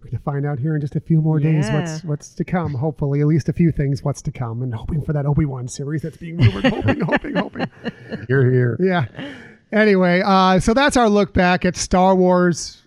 we're going to find out here in just a few more days Yeah. what's what's to come. Hopefully, at least a few things what's to come, and hoping for that Obi Wan series that's being rumored. hoping, hoping, hoping. You're here. Yeah. Anyway, uh, so that's our look back at Star Wars.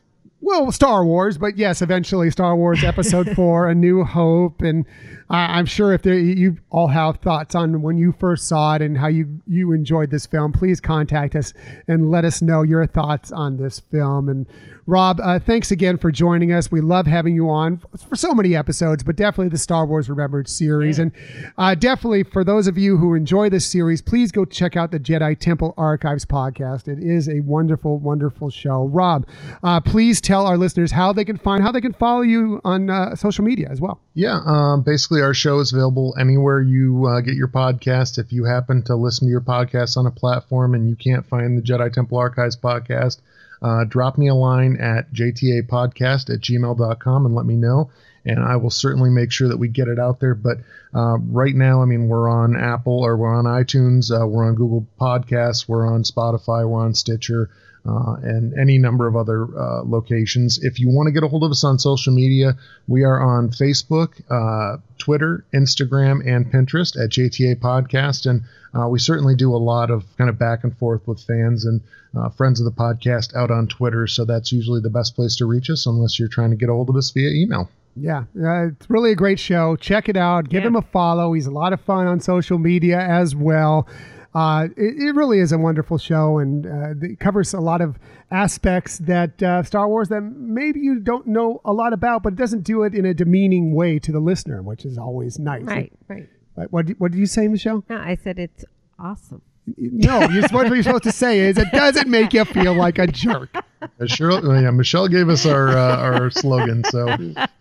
Well, Star Wars, but yes, eventually Star Wars Episode Four: A New Hope, and I I'm sure if there, you all have thoughts on when you first saw it and how you you enjoyed this film, please contact us and let us know your thoughts on this film. And Rob, uh, thanks again for joining us. We love having you on for so many episodes, but definitely the Star Wars Remembered series. And uh, definitely for those of you who enjoy this series, please go check out the Jedi Temple Archives podcast. It is a wonderful, wonderful show. Rob, uh, please tell our listeners how they can find, how they can follow you on uh, social media as well. Yeah, um, basically, our show is available anywhere you uh, get your podcast. If you happen to listen to your podcast on a platform and you can't find the Jedi Temple Archives podcast, uh, drop me a line at jtapodcast at gmail.com and let me know. And I will certainly make sure that we get it out there. But uh, right now, I mean, we're on Apple or we're on iTunes, uh, we're on Google Podcasts, we're on Spotify, we're on Stitcher uh, and any number of other uh, locations. If you want to get a hold of us on social media, we are on Facebook, uh, Twitter, Instagram, and Pinterest at JTA Podcast. And uh, we certainly do a lot of kind of back and forth with fans and uh, friends of the podcast out on Twitter. So that's usually the best place to reach us unless you're trying to get a hold of us via email. Yeah, uh, it's really a great show. Check it out. Give Yeah. him a follow. He's a lot of fun on social media as well. Uh, it, it really is a wonderful show, and uh, it covers a lot of aspects that uh, Star Wars that maybe you don't know a lot about, but it doesn't do it in a demeaning way to the listener, which is always nice. Right, right. What, what, did- what did you say, Michelle? No, I said it's awesome. No, you're, what you're supposed to say is it doesn't make you feel like a jerk. Uh, Cheryl, yeah, Michelle gave us our uh, our slogan, so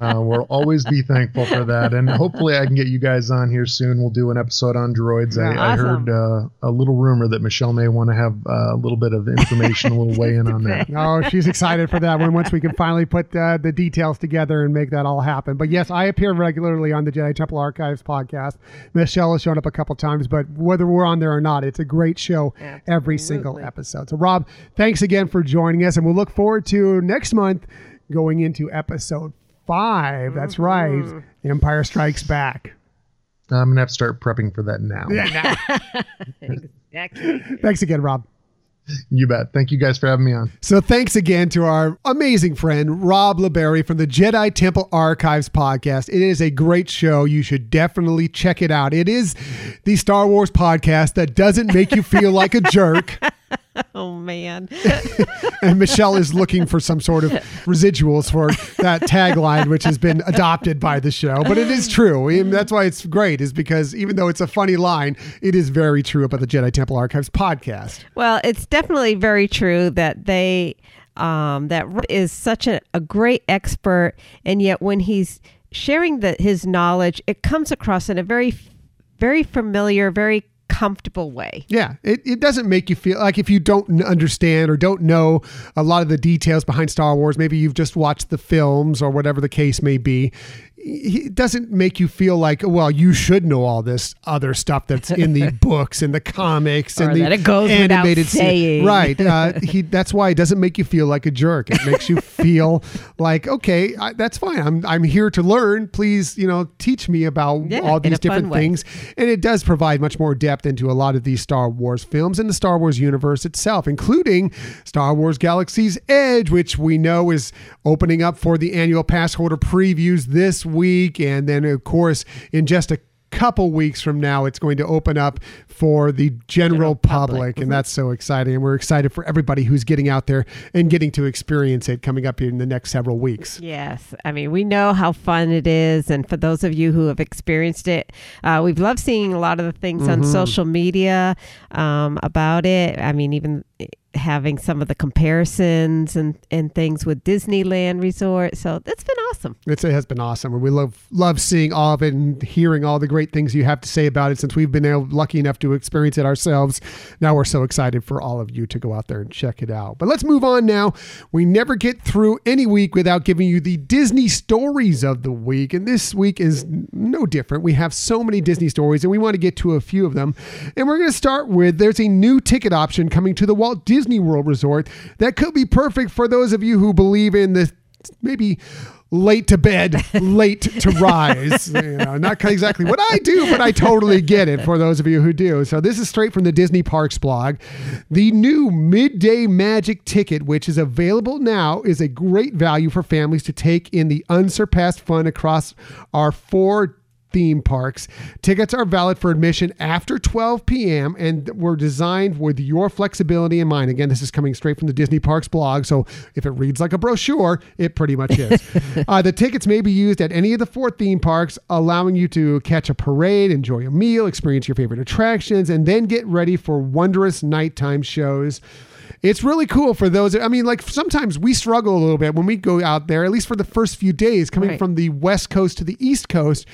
uh, we'll always be thankful for that. And hopefully, I can get you guys on here soon. We'll do an episode on droids. I, I Awesome. heard uh, a little rumor that Michelle may want to have uh, a little bit of information, a little weigh in on that. Oh, she's excited for that one once we can finally put uh, the details together and make that all happen. But yes, I appear regularly on the Jedi Temple Archives podcast. Michelle has shown up a couple times, but whether we're on there or not, it's a great show every single episode. So, Rob, thanks again for joining us, and we'll look forward to next month going into episode 5 That's right, mm-hmm. Empire Strikes Back. I'm gonna have to start prepping for that now. Exactly. Thanks again, Rob. You bet. Thank you guys for having me on. So thanks again to our amazing friend Rob LeBerry from the Jedi Temple Archives podcast. It is a great show. You should definitely check it out. It is the Star Wars podcast that doesn't make you feel like a jerk. Oh man. And Michelle is looking for some sort of residuals for that tagline, which has been adopted by the show. But it is true. And that's why it's great, is because even though it's a funny line, it is very true about the Jedi Temple Archives podcast. Well, it's definitely very true that they um, that is such a, a great expert, and yet when he's sharing the, his knowledge, it comes across in a very, very familiar, very comfortable way. Yeah, it, it doesn't make you feel like if you don't understand or don't know a lot of the details behind Star Wars, maybe you've just watched the films or whatever the case may be. It doesn't make you feel like, well, you should know all this other stuff that's in the books and the comics and the that it goes animated saying. Right. Uh, he. That's why it doesn't make you feel like a jerk. It makes you feel like, okay, I, that's fine. I'm I'm here to learn. Please, you know, teach me about Yeah, all these different things and it does provide much more depth into a lot of these Star Wars films and the Star Wars universe itself, including Star Wars Galaxy's Edge, which we know is opening up for the annual pass holder previews this week. And then, of course, in just a couple weeks from now it's going to open up for the general, public, and that's so exciting and we're excited for everybody who's getting out there and getting to experience it coming up in the next several weeks Yes, I mean we know how fun it is, and for those of you who have experienced it, uh, we've loved seeing a lot of the things on social media um, about it. I mean, even having some of the comparisons and and things with Disneyland Resort. So that's been awesome. It's, it has been awesome. and We love love seeing all of it and hearing all the great things you have to say about it. Since we've been able, lucky enough to experience it ourselves, now we're so excited for all of you to go out there and check it out. But let's move on now. We never get through any week without giving you the Disney stories of the week, and this week is no different. We have so many Disney stories, and we want to get to a few of them. And we're going to start with there's a new ticket option coming to the Walt Disney World Resort that could be perfect for those of you who believe in the maybe late to bed, late to rise. You know, not exactly what I do, but I totally get it for those of you who do. So this is straight from the Disney Parks blog. The new Midday Magic ticket, which is available now, is a great value for families to take in the unsurpassed fun across our four theme parks. Tickets are valid for admission after 12 p.m. and were designed with your flexibility in mind. Again, this is coming straight from the Disney Parks blog, so if it reads like a brochure, it pretty much is. uh, the tickets may be used at any of the four theme parks, allowing you to catch a parade, enjoy a meal, experience your favorite attractions, and then get ready for wondrous nighttime shows. It's really cool for those. I mean, like sometimes we struggle a little bit when we go out there, at least for the first few days, coming Right. from the West Coast to the East Coast.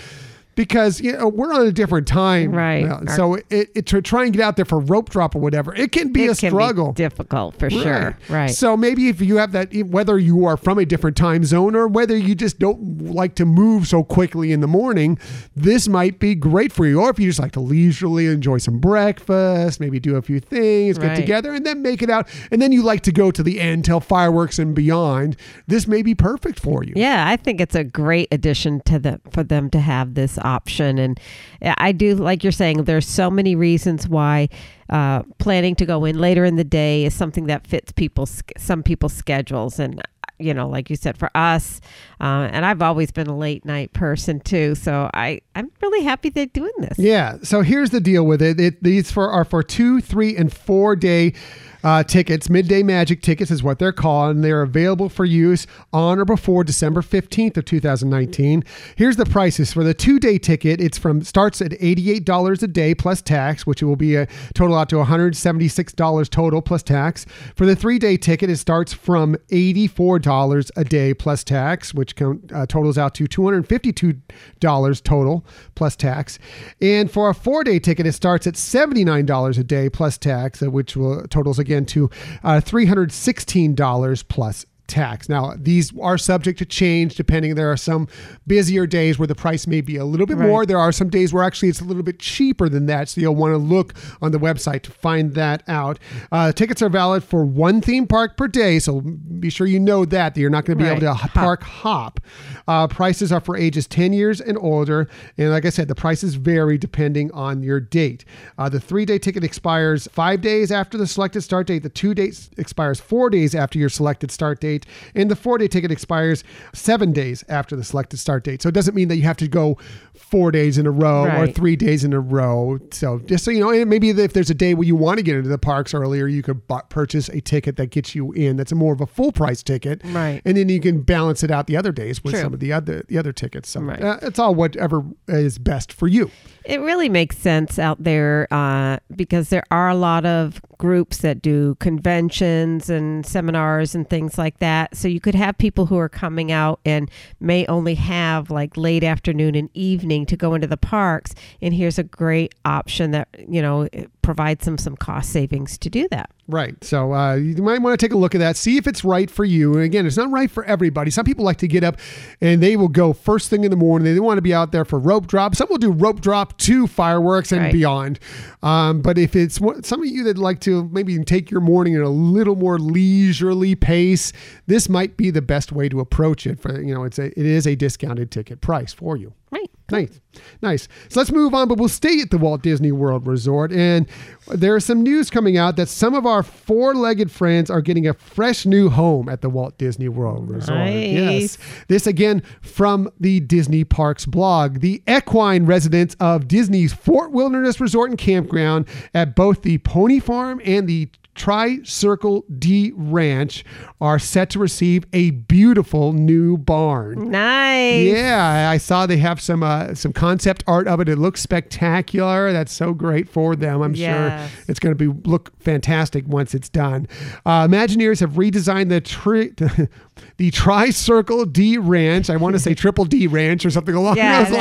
Because you know we're on a different time, Right. Uh, so it, it to try and get out there for rope drop or whatever, it can be it a can struggle. be difficult for sure. Right. So maybe if you have that, whether you are from a different time zone or whether you just don't like to move so quickly in the morning, this might be great for you. Or if you just like to leisurely enjoy some breakfast, maybe do a few things, get Right. together, and then make it out. And then you like to go to the end till fireworks and beyond. This may be perfect for you. Yeah, I think it's a great addition to the for them to have this option, and I do like you're saying. There's so many reasons why uh, planning to go in later in the day is something that fits people's some people's schedules, and you know, like you said, for us, uh, and I've always been a late night person too, so I I'm really happy they're doing this. Yeah. So here's the deal with it. it these for are for two, three, and four day uh, tickets. Midday Magic tickets is what they're called, and they're available for use on or before December 15th of 2019. Here's the prices for the two day ticket. It's from starts at $88 a day plus tax, which will be a total out to $176 total plus tax. For the three day ticket, it starts from $84 a day plus tax, which com- uh, totals out to $252 total plus tax. And for a four day ticket, it starts at $79 a day plus tax, uh, which will totals again to uh, $316 plus tax. Now, these are subject to change depending. There are some busier days where the price may be a little bit Right. more. There are some days where actually it's a little bit cheaper than that. So you'll want to look on the website to find that out. Uh, tickets are valid for one theme park per day. So be sure you know that, that you're not going to be able to Right. park hop. Uh, prices are for ages 10 years and older. And like I said, the prices vary depending on your date. Uh, the three day ticket expires five days after the selected start date. The two days expires four days after your selected start date. And the four day ticket expires seven days after the selected start date. So it doesn't mean that you have to go four days in a row or three days in a row. So just so you know, and maybe if there's a day where you want to get into the parks earlier, you could bu- purchase a ticket that gets you in. That's more of a full price ticket, Right. And then you can balance it out the other days with True. some of the other the other tickets. So Right. uh, it's all whatever is best for you. It really makes sense out there uh, because there are a lot of groups that do conventions and seminars and things like that. So you could have people who are coming out and may only have like late afternoon and evening to go into the parks. And here's a great option that, you know, provides them some cost savings to do that. Right. So uh, you might want to take a look at that, see if it's right for you. And again, it's not right for everybody. Some people like to get up and they will go first thing in the morning. They want to be out there for rope drop. Some will do rope drop to fireworks and Right. beyond. Um, but if it's some of you that like to maybe take your morning at a little more leisurely pace, this might be the best way to approach it. For you know, it's a it is a discounted ticket price for you. Right. Nice, nice. So let's move on, but we'll stay at the Walt Disney World Resort. And there is some news coming out that some of our four-legged friends are getting a fresh new home at the Walt Disney World Resort. Nice. Yes, this again from the Disney Parks blog. The equine residents of Disney's Fort Wilderness Resort and Campground at both the Pony Farm and the Tri Circle D Ranch are set to receive a beautiful new barn. Nice. Yeah, I saw they have some uh, some concept art of it. It looks spectacular. That's so great for them. I'm Yes. sure it's going to be look fantastic once it's done. Uh, Imagineers have redesigned the tri- the Tri Circle D Ranch. I want to say Triple D Ranch or something along Yeah. those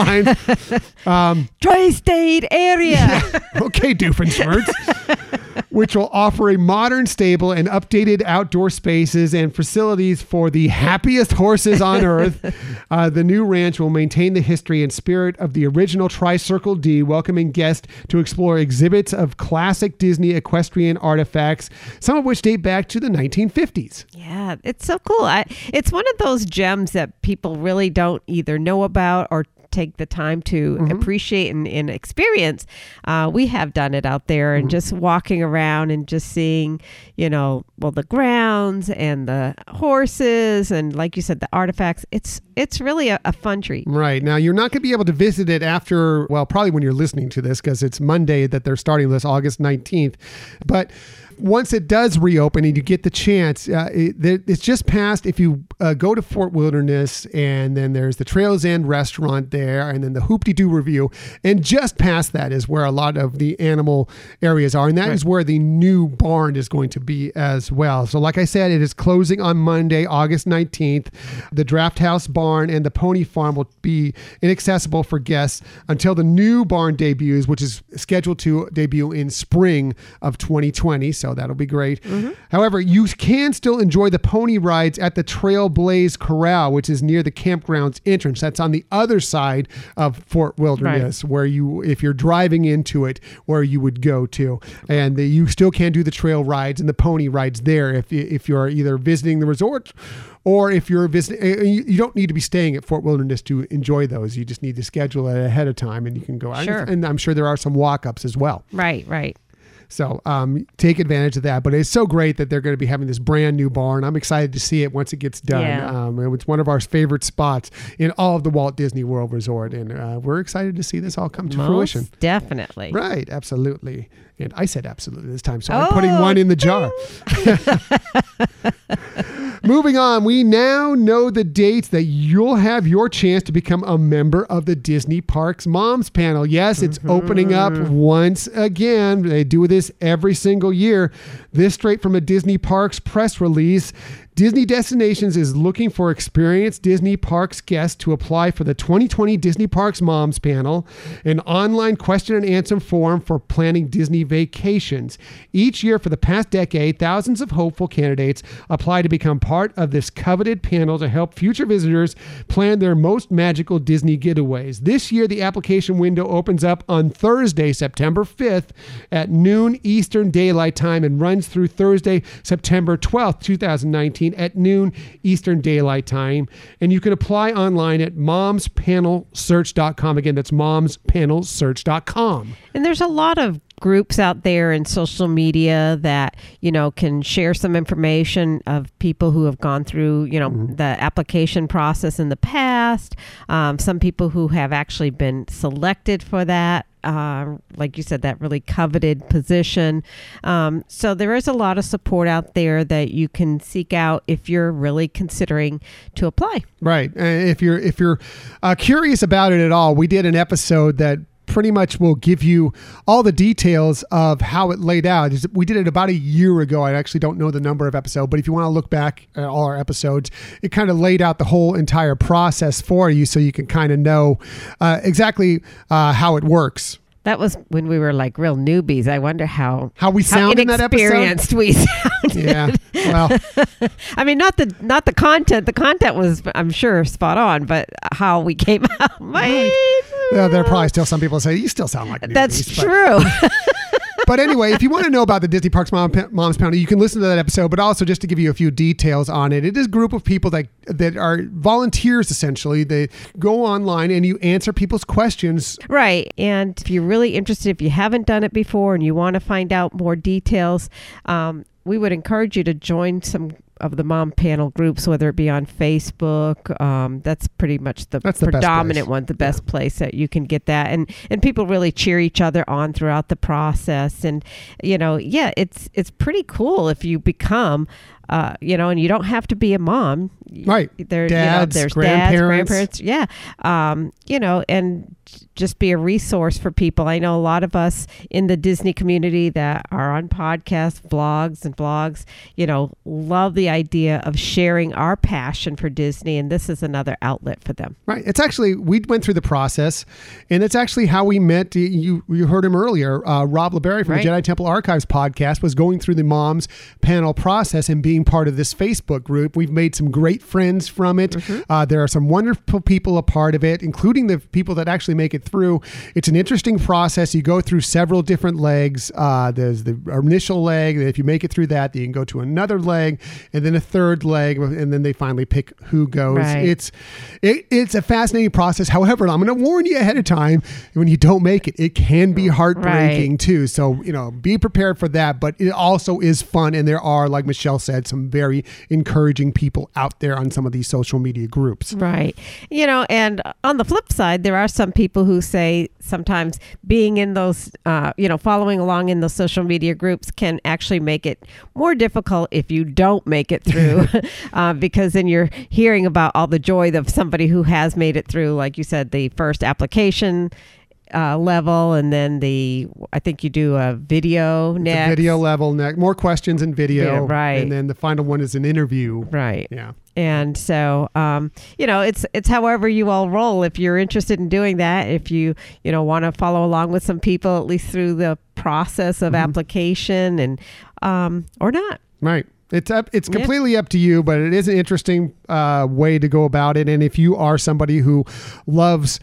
lines. Tri-state area. okay, Doofenshmirtz. which will offer a modern, stable, and updated outdoor spaces and facilities for the happiest horses on earth. Uh, the new ranch will maintain the history and spirit of the original Tricircle D, welcoming guests to explore exhibits of classic Disney equestrian artifacts, some of which date back to the 1950s. Yeah, it's so cool. I, it's one of those gems that people really don't either know about or take the time to Mm-hmm. appreciate and, and experience. Uh, we have done it out there Mm-hmm. and just walking around and just seeing, you know, well, the grounds and the horses and, like you said, the artifacts. It's it's really a, a fun treat. Right. Now, you're not going to be able to visit it after, well, probably when you're listening to this because it's Monday that they're starting this, August 19th. But once it does reopen and you get the chance, uh, it, it's just past. If you uh, go to Fort Wilderness and then there's the Trails End restaurant there and then the Hoop-Dee-Doo Revue. And just past that is where a lot of the animal areas are. And that is where the new barn is going to be as well. So, like I said, it is closing on Monday, August 19th. The Draft Horse Barn and the Pony Farm will be inaccessible for guests until the new barn debuts, which is scheduled to debut in spring of 2020. So that'll be great. Mm-hmm. However, you can still enjoy the pony rides at the Trailblaze Corral, which is near the campground's entrance. That's on the other side of Fort Wilderness, where you, if you're driving into it, where you would go to, and the, you still can do the trail rides and the pony rides there if you- if you're either visiting the resort or if you're visiting. You eh, eh, you don't need to be staying at Fort Wilderness to enjoy those. You just need to schedule it ahead of time, and you can go. Sure. And I'm sure there are some walk-ups as well. Right, right. So um, take advantage of that. But it's so great that they're going to be having this brand new barn. I'm excited to see it once it gets done. Yeah. Um, it's one of our favorite spots in all of the Walt Disney World Resort, and uh, we're excited to see this all come to Most fruition. definitely. Right, absolutely. And I said absolutely this time, so I'm Oh, putting one in the oh, jar. Moving on, we now know the dates that you'll have your chance to become a member of the Disney Parks Moms Panel. Yes, it's mm-hmm. opening up once again. They do this every single year. This straight from a Disney Parks press release. Disney Destinations is looking for experienced Disney Parks guests to apply for the 2020 Disney Parks Moms Panel, an online question and answer forum for planning Disney vacations. Each year for the past decade, thousands of hopeful candidates apply to become part of this coveted panel to help future visitors plan their most magical Disney getaways. This year, the application window opens up on Thursday, September 5th at noon Eastern Daylight Time and runs through Thursday, September 12th, 2019 at noon Eastern Daylight Time. And you can apply online at momspanelsearch.com. Again, that's momspanelsearch.com. And there's a lot of groups out there in social media that you know can share some information of people who have gone through you know the application process in the past. Um, some people who have actually been selected for that uh, like you said that really coveted position. Um, so there is a lot of support out there that you can seek out if you're really considering to apply. Right. And if you're if you're uh, curious about it at all, we did an episode that pretty much will give you all the details of how it laid out. We did it about a year ago. I actually don't know the number of episode, but if you want to look back at all our episodes, it kind of laid out the whole entire process for you, so you can kind of know uh, exactly uh, how it works. That was when we were like real newbies i wonder how How we sound in that episode? we sounded Yeah. Well, I mean, not the not the content. The content was, I'm sure, spot on, but how we came out, well, there are probably still some people say you still sound like That's newbies," but- true. but anyway, if you want to know about the Disney Parks Mom, Moms Panel, you can listen to that episode. But also, just to give you a few details on it, it is a group of people that that are volunteers essentially. They go online and you answer people's questions. right. And if you're really interested, if you haven't done it before and you want to find out more details, um, we would encourage you to join some of the mom panel groups, whether it be on Facebook. Um, that's pretty much the That's predominant one, the best place that you can get that. And and people really cheer each other on throughout the process. And you know, yeah, it's it's pretty cool if you become. Uh, you know, and you don't have to be a mom. Right. There, Dads, you know, there's grandparents. dads, grandparents. Yeah. Um, you know, and just be a resource for people. I know a lot of us in the Disney community that are on podcasts, vlogs, and blogs, you know, love the idea of sharing our passion for Disney, and this is another outlet for them. Right. It's actually we went through the process, and it's actually how we met. You you heard him earlier. Uh, Rob LeBerry from Right. the Jedi Temple Archives podcast was going through the moms panel process and being part of this Facebook group. We've made some great friends from it. Uh, there are some wonderful people a part of it, including the people that actually make it through. It's an interesting process. You go through several different legs. Uh, there's the initial leg. If you make it through that, then you can go to another leg, and then a third leg, and then they finally pick who goes. Right. It's it, it's a fascinating process. However, I'm going to warn you ahead of time when you don't make it, it can be heartbreaking Right. too. So you know, be prepared for that. But it also is fun, and there are, like Michelle said, some very encouraging people out there on some of these social media groups. Right. You know, and on the flip side, there are some people who say sometimes being in those, uh, you know, following along in those social media groups can actually make it more difficult if you don't make it through, uh, because then you're hearing about all the joy of somebody who has made it through, like you said, the first application. Uh, level and then the I think you do a video next video level next, more questions in video, Yeah, right. And then the final one is an interview. right Yeah. And so, um, you know, it's it's however you all roll. If you're interested in doing that, if you you know want to follow along with some people at least through the process of application and um, or not. Right. It's up. It's Yeah. completely up to you, but it is an interesting uh, way to go about it. And if you are somebody who loves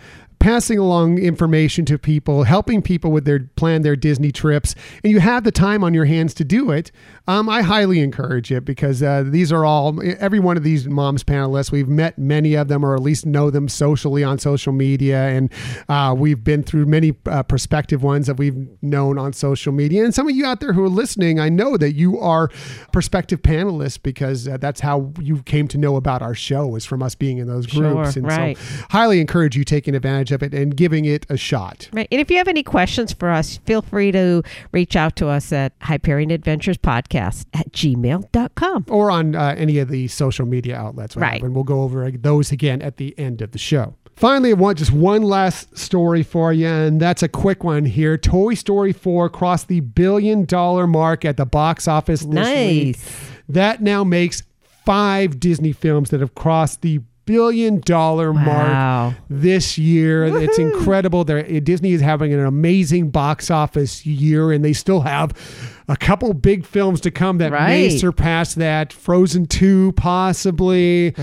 passing along information to people, helping people with their plan their Disney trips, and you have the time on your hands to do it, um, I highly encourage it because uh, these are all every one of these moms panelists. We've met many of them, or at least know them socially on social media, and uh, we've been through many uh, prospective ones that we've known on social media. And some of you out there who are listening, I know that you are prospective panelists because uh, that's how you came to know about our show is from us being in those Sure, groups. and right. so, highly encourage you taking advantage of it and giving it a shot. Right. And if you have any questions for us, feel free to reach out to us at Hyperion Adventures Podcast at gmail.com. or on uh, any of the social media outlets. Right. And we'll go over those again at the end of the show. Finally, I want just one last story for you, and that's a quick one here. Toy Story 4 crossed the billion dollar mark at the box office this week. Nice. That now makes five Disney films that have crossed the billion dollar Wow. mark this year. It's incredible. They're, Disney is having an amazing box office year, and they still have a couple big films to come that may surpass that. Frozen 2, possibly.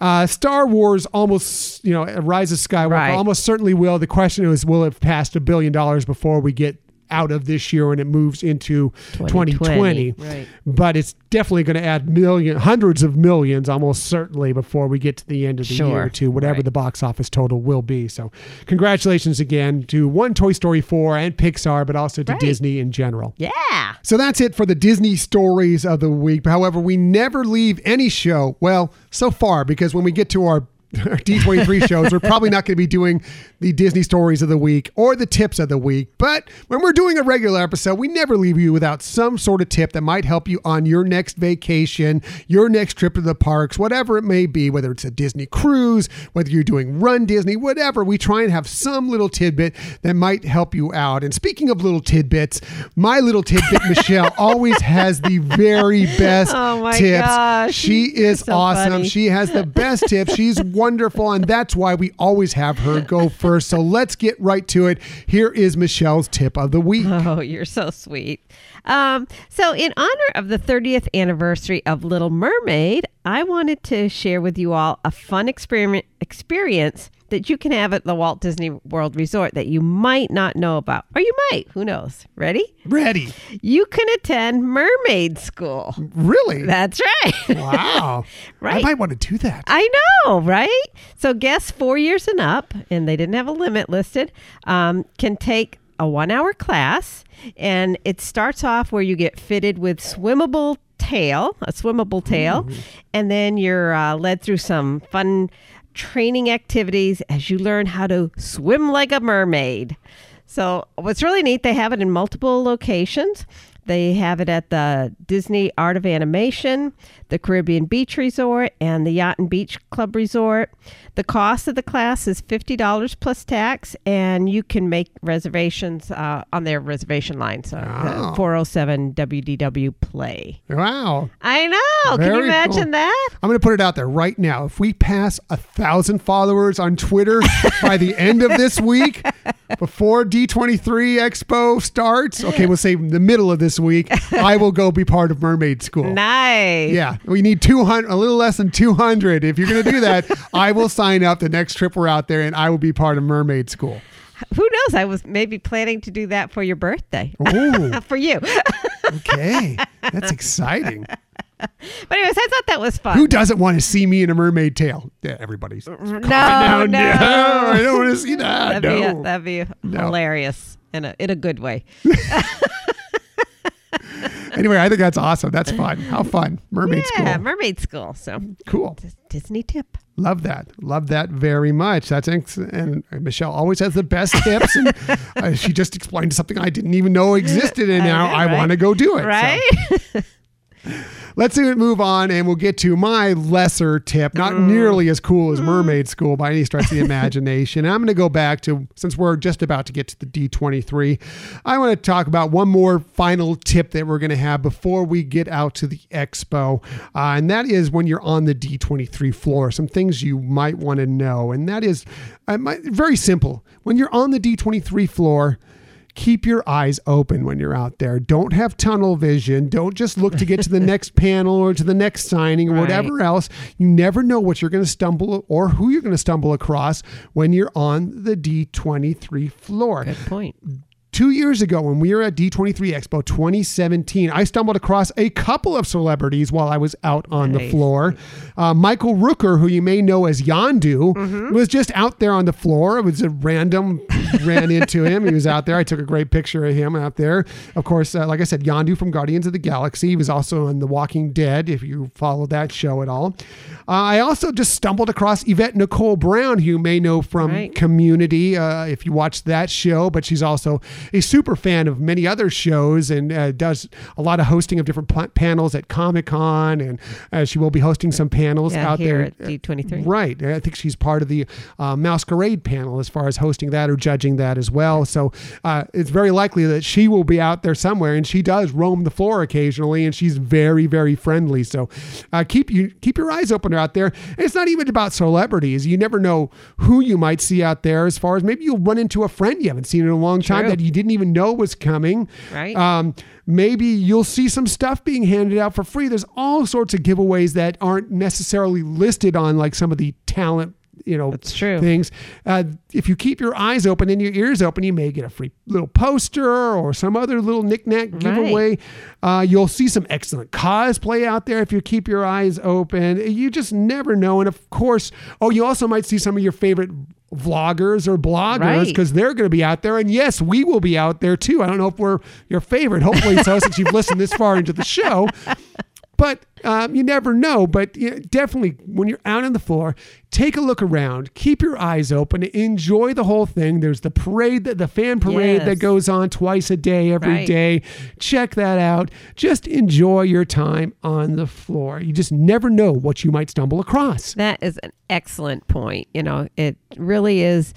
Uh, Star Wars almost, you know, Rise of Skywalker Right. almost certainly will. The question is, will it pass a billion dollars before we get out of this year and it moves into 2020? 2020, right. But it's definitely going to add million, hundreds of millions, almost certainly, before we get to the end of the Sure. year to whatever Right. the box office total will be. So, congratulations again to one Toy Story 4 and Pixar, but also to Right. Disney in general. Yeah. So that's it for the Disney stories of the week. However, we never leave any show, well, so far, because when we get to our our D23 shows, we're probably not going to be doing the Disney stories of the week or the tips of the week. But when we're doing a regular episode, we never leave you without some sort of tip that might help you on your next vacation, your next trip to the parks, whatever it may be, whether it's a Disney cruise, whether you're doing Run Disney, whatever. We try and have some little tidbit that might help you out. And speaking of little tidbits, my little tidbit, Michelle, always has the very best Oh my tips. gosh. She is So awesome. funny. She has the best tips. She's wonderful, and that's why we always have her go first. So let's get right to it. Here is Michelle's tip of the week. Oh, you're so sweet. Um, so, in honor of the 30th anniversary of Little Mermaid, I wanted to share with you all a fun experiment experience that you can have at the Walt Disney World Resort that you might not know about, or you might. Who knows? Ready? Ready? You can attend mermaid school. Really? That's right. wow. right. I might want to do that. I know, right? So guests four years and up, and they didn't have a limit listed, um, can take a one hour class. And it starts off where you get fitted with swimmable tail, a swimmable tail, and then you're uh, led through some fun training activities as you learn how to swim like a mermaid. So what's really neat, they have it in multiple locations. They have it at the Disney Art of Animation, the Caribbean Beach Resort, and the Yacht and Beach Club Resort. The cost of the class is $50 plus tax, and you can make reservations uh, on their reservation line. So Wow. uh, 407 WDW Play. Wow. I know. Can you imagine cool. that? I'm going to put it out there right now. If we pass a thousand followers on Twitter by the end of this week, before D23 Expo starts, okay, we'll say the middle of this week, I will go be part of Mermaid School. Nice. Yeah, we need 200, a little less than 200. If you're going to do that, I will sign up the next trip we're out there and I will be part of Mermaid School. Who knows? I was maybe planning to do that for your birthday. For you. okay. That's exciting. But anyways, I thought that was fun. Who doesn't want to see me in a mermaid tail? Yeah, everybody's. no, no, no, I don't want to see that. That'd be, no. that'd be No. hilarious in a in a good way. Anyway, I think that's awesome. That's fun. How fun. Mermaid yeah, school. Yeah, mermaid school. So Cool. Disney tip. Love that. Love that very much. That's ex- and Michelle always has the best tips. And uh, she just explained something I didn't even know existed, and I now know, I want to go do it. So Right? let's move on, and we'll get to my lesser tip. Not Mm. nearly as cool as Mermaid School by any stretch of the imagination. I'm going to go back to since we're just about to get to the D23. I want to talk about one more final tip that we're going to have before we get out to the expo, uh, and that is when you're on the D23 floor. Some things you might want to know, and that is uh, my, very simple. When you're on the D23 floor keep your eyes open when you're out there. Don't have tunnel vision. Don't just look to get to the next panel or to the next signing or Right. whatever else. You never know what you're going to stumble or who you're going to stumble across when you're on the D23 floor. Good point. Two years ago, when we were at D23 Expo 2017, I stumbled across a couple of celebrities while I was out on the floor. Uh, Michael Rooker, who you may know as Yondu, Mm-hmm. was just out there on the floor. It was a random, ran into him. He was out there. I took a great picture of him out there. Of course, uh, like I said, Yondu from Guardians of the Galaxy. He was also on The Walking Dead, if you follow that show at all. Uh, I also just stumbled across Yvette Nicole Brown, who you may know from Right. Community, uh, if you watch that show, but she's also a super fan of many other shows and uh, does a lot of hosting of different pa- panels at Comic Con, and uh, she will be hosting some panels Yeah, out here there at D23. Right, I think she's part of the uh, Masquerade panel as far as hosting that or judging that as well. So uh, it's very likely that she will be out there somewhere, and she does roam the floor occasionally, and she's very, very friendly. So uh, keep you keep your eyes open out there. And it's not even about celebrities. You never know who you might see out there. As far as maybe you'll run into a friend you haven't seen in a long time True. that you didn't even know was coming. Right. Um, maybe you'll see some stuff being handed out for free. There's all sorts of giveaways that aren't necessarily listed on like some of the talent, you know, That's true. things. Uh, if you keep your eyes open and your ears open, you may get a free little poster or some other little knickknack giveaway. Uh, you'll see some excellent cosplay out there if you keep your eyes open. You just never know. And of course, oh, you also might see some of your favorite vloggers or bloggers Right. because they're going to be out there. And yes, we will be out there too. I don't know if we're your favorite. Hopefully so, since you've listened this far into the show. But um, you never know. But you know, definitely, when you're out on the floor, take a look around. Keep your eyes open. Enjoy the whole thing. There's the parade, the, the fan parade Yes. that goes on twice a day, every day. Right. Check that out. Just enjoy your time on the floor. You just never know what you might stumble across. That is an excellent point. You know, it really is.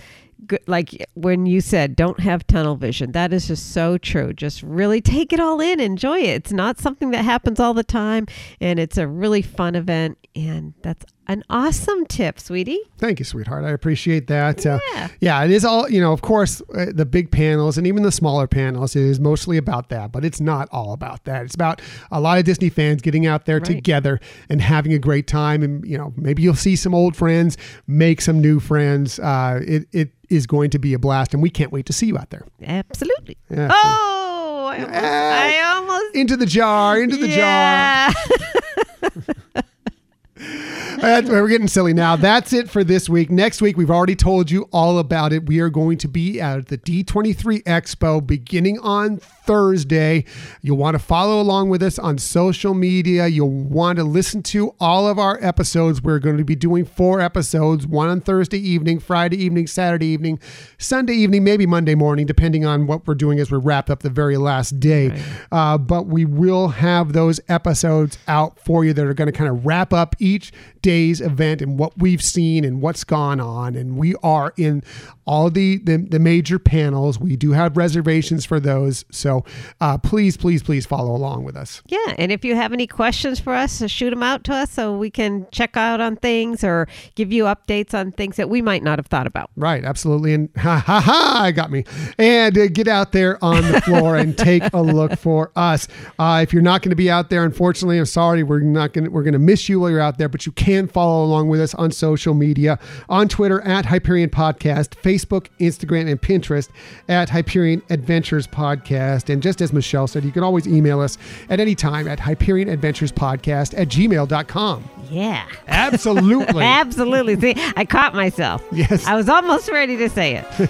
Like when you said, don't have tunnel vision, that is just so true. Just really take it all in, enjoy it. It's not something that happens all the time, and it's a really fun event. And that's an awesome tip, sweetie. Thank you, sweetheart. I appreciate that. Uh, Yeah. yeah, it is all, you know, of course, uh, the big panels and even the smaller panels is mostly about that, but it's not all about that. It's about a lot of Disney fans getting out there Right. together and having a great time. And, you know, maybe you'll see some old friends, make some new friends. Uh, it, it is going to be a blast, and we can't wait to see you out there. Absolutely. Yeah, so- oh, I almost, I almost Into the jar, into the jar. we're getting silly now. That's it for this week. Next week, we've already told you all about it. We are going to be at the D23 Expo beginning on Thursday. You'll want to follow along with us on social media. You'll want to listen to all of our episodes. We're going to be doing four episodes one on Thursday evening, Friday evening, Saturday evening, Sunday evening, maybe Monday morning, depending on what we're doing as we wrap up the very last day. Uh, but we will have those episodes out for you that are going to kind of wrap up each day's event and what we've seen and what's gone on. And we are in all the, the, the major panels. We do have reservations for those. So uh, please, please, please follow along with us. Yeah, and if you have any questions for us, uh, shoot them out to us so we can check out on things or give you updates on things that we might not have thought about. Right, absolutely. And ha ha ha, got me. And uh, get out there on the floor and take a look for us. Uh, if you're not going to be out there, unfortunately, I'm sorry, we're not going to we're going to miss you while you're out there, but you can follow along with us on social media, on Twitter at Hyperion Podcast, Facebook, Instagram, and Pinterest at Hyperion Adventures Podcast. And just as Michelle said, you can always email us at any time at Hyperion Adventures Podcast at gmail.com. Yeah. Absolutely. Absolutely. See, I caught myself. Yes. I was almost ready to say it.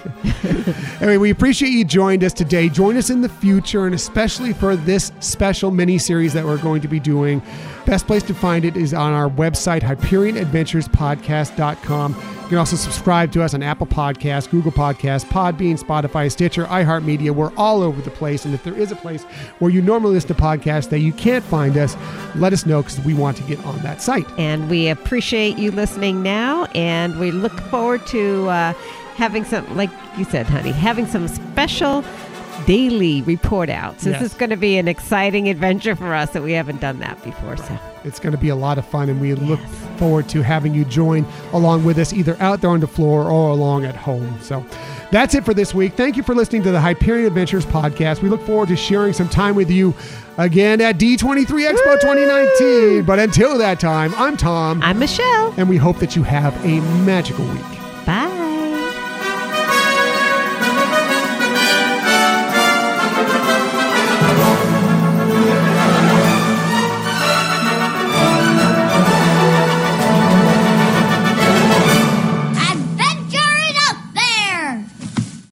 Anyway, we appreciate you joined us today. Join us in the future, and especially for this special mini series that we're going to be doing. Best place to find it is on our website, HyperionAdventurespodcast.com. You can also subscribe to us on Apple Podcasts, Google Podcasts, Podbean, Spotify, Stitcher, iHeartMedia. We're all over the place. And if there is a place where you normally listen to podcasts that you can't find us, let us know because we want to get on that site. And we appreciate you listening now. And we look forward to uh, having some, like you said, honey, having some special daily report outs. This Yes. is going to be an exciting adventure for us that we haven't done that before. So, It's going to be a lot of fun, and we look forward to having you join along with us, either out there on the floor or along at home. So that's it for this week. Thank you for listening to the Hyperion Adventures podcast. We look forward to sharing some time with you again at D23 Expo 2019. But until that time, I'm Tom, I'm Michelle. and we hope that you have a magical week.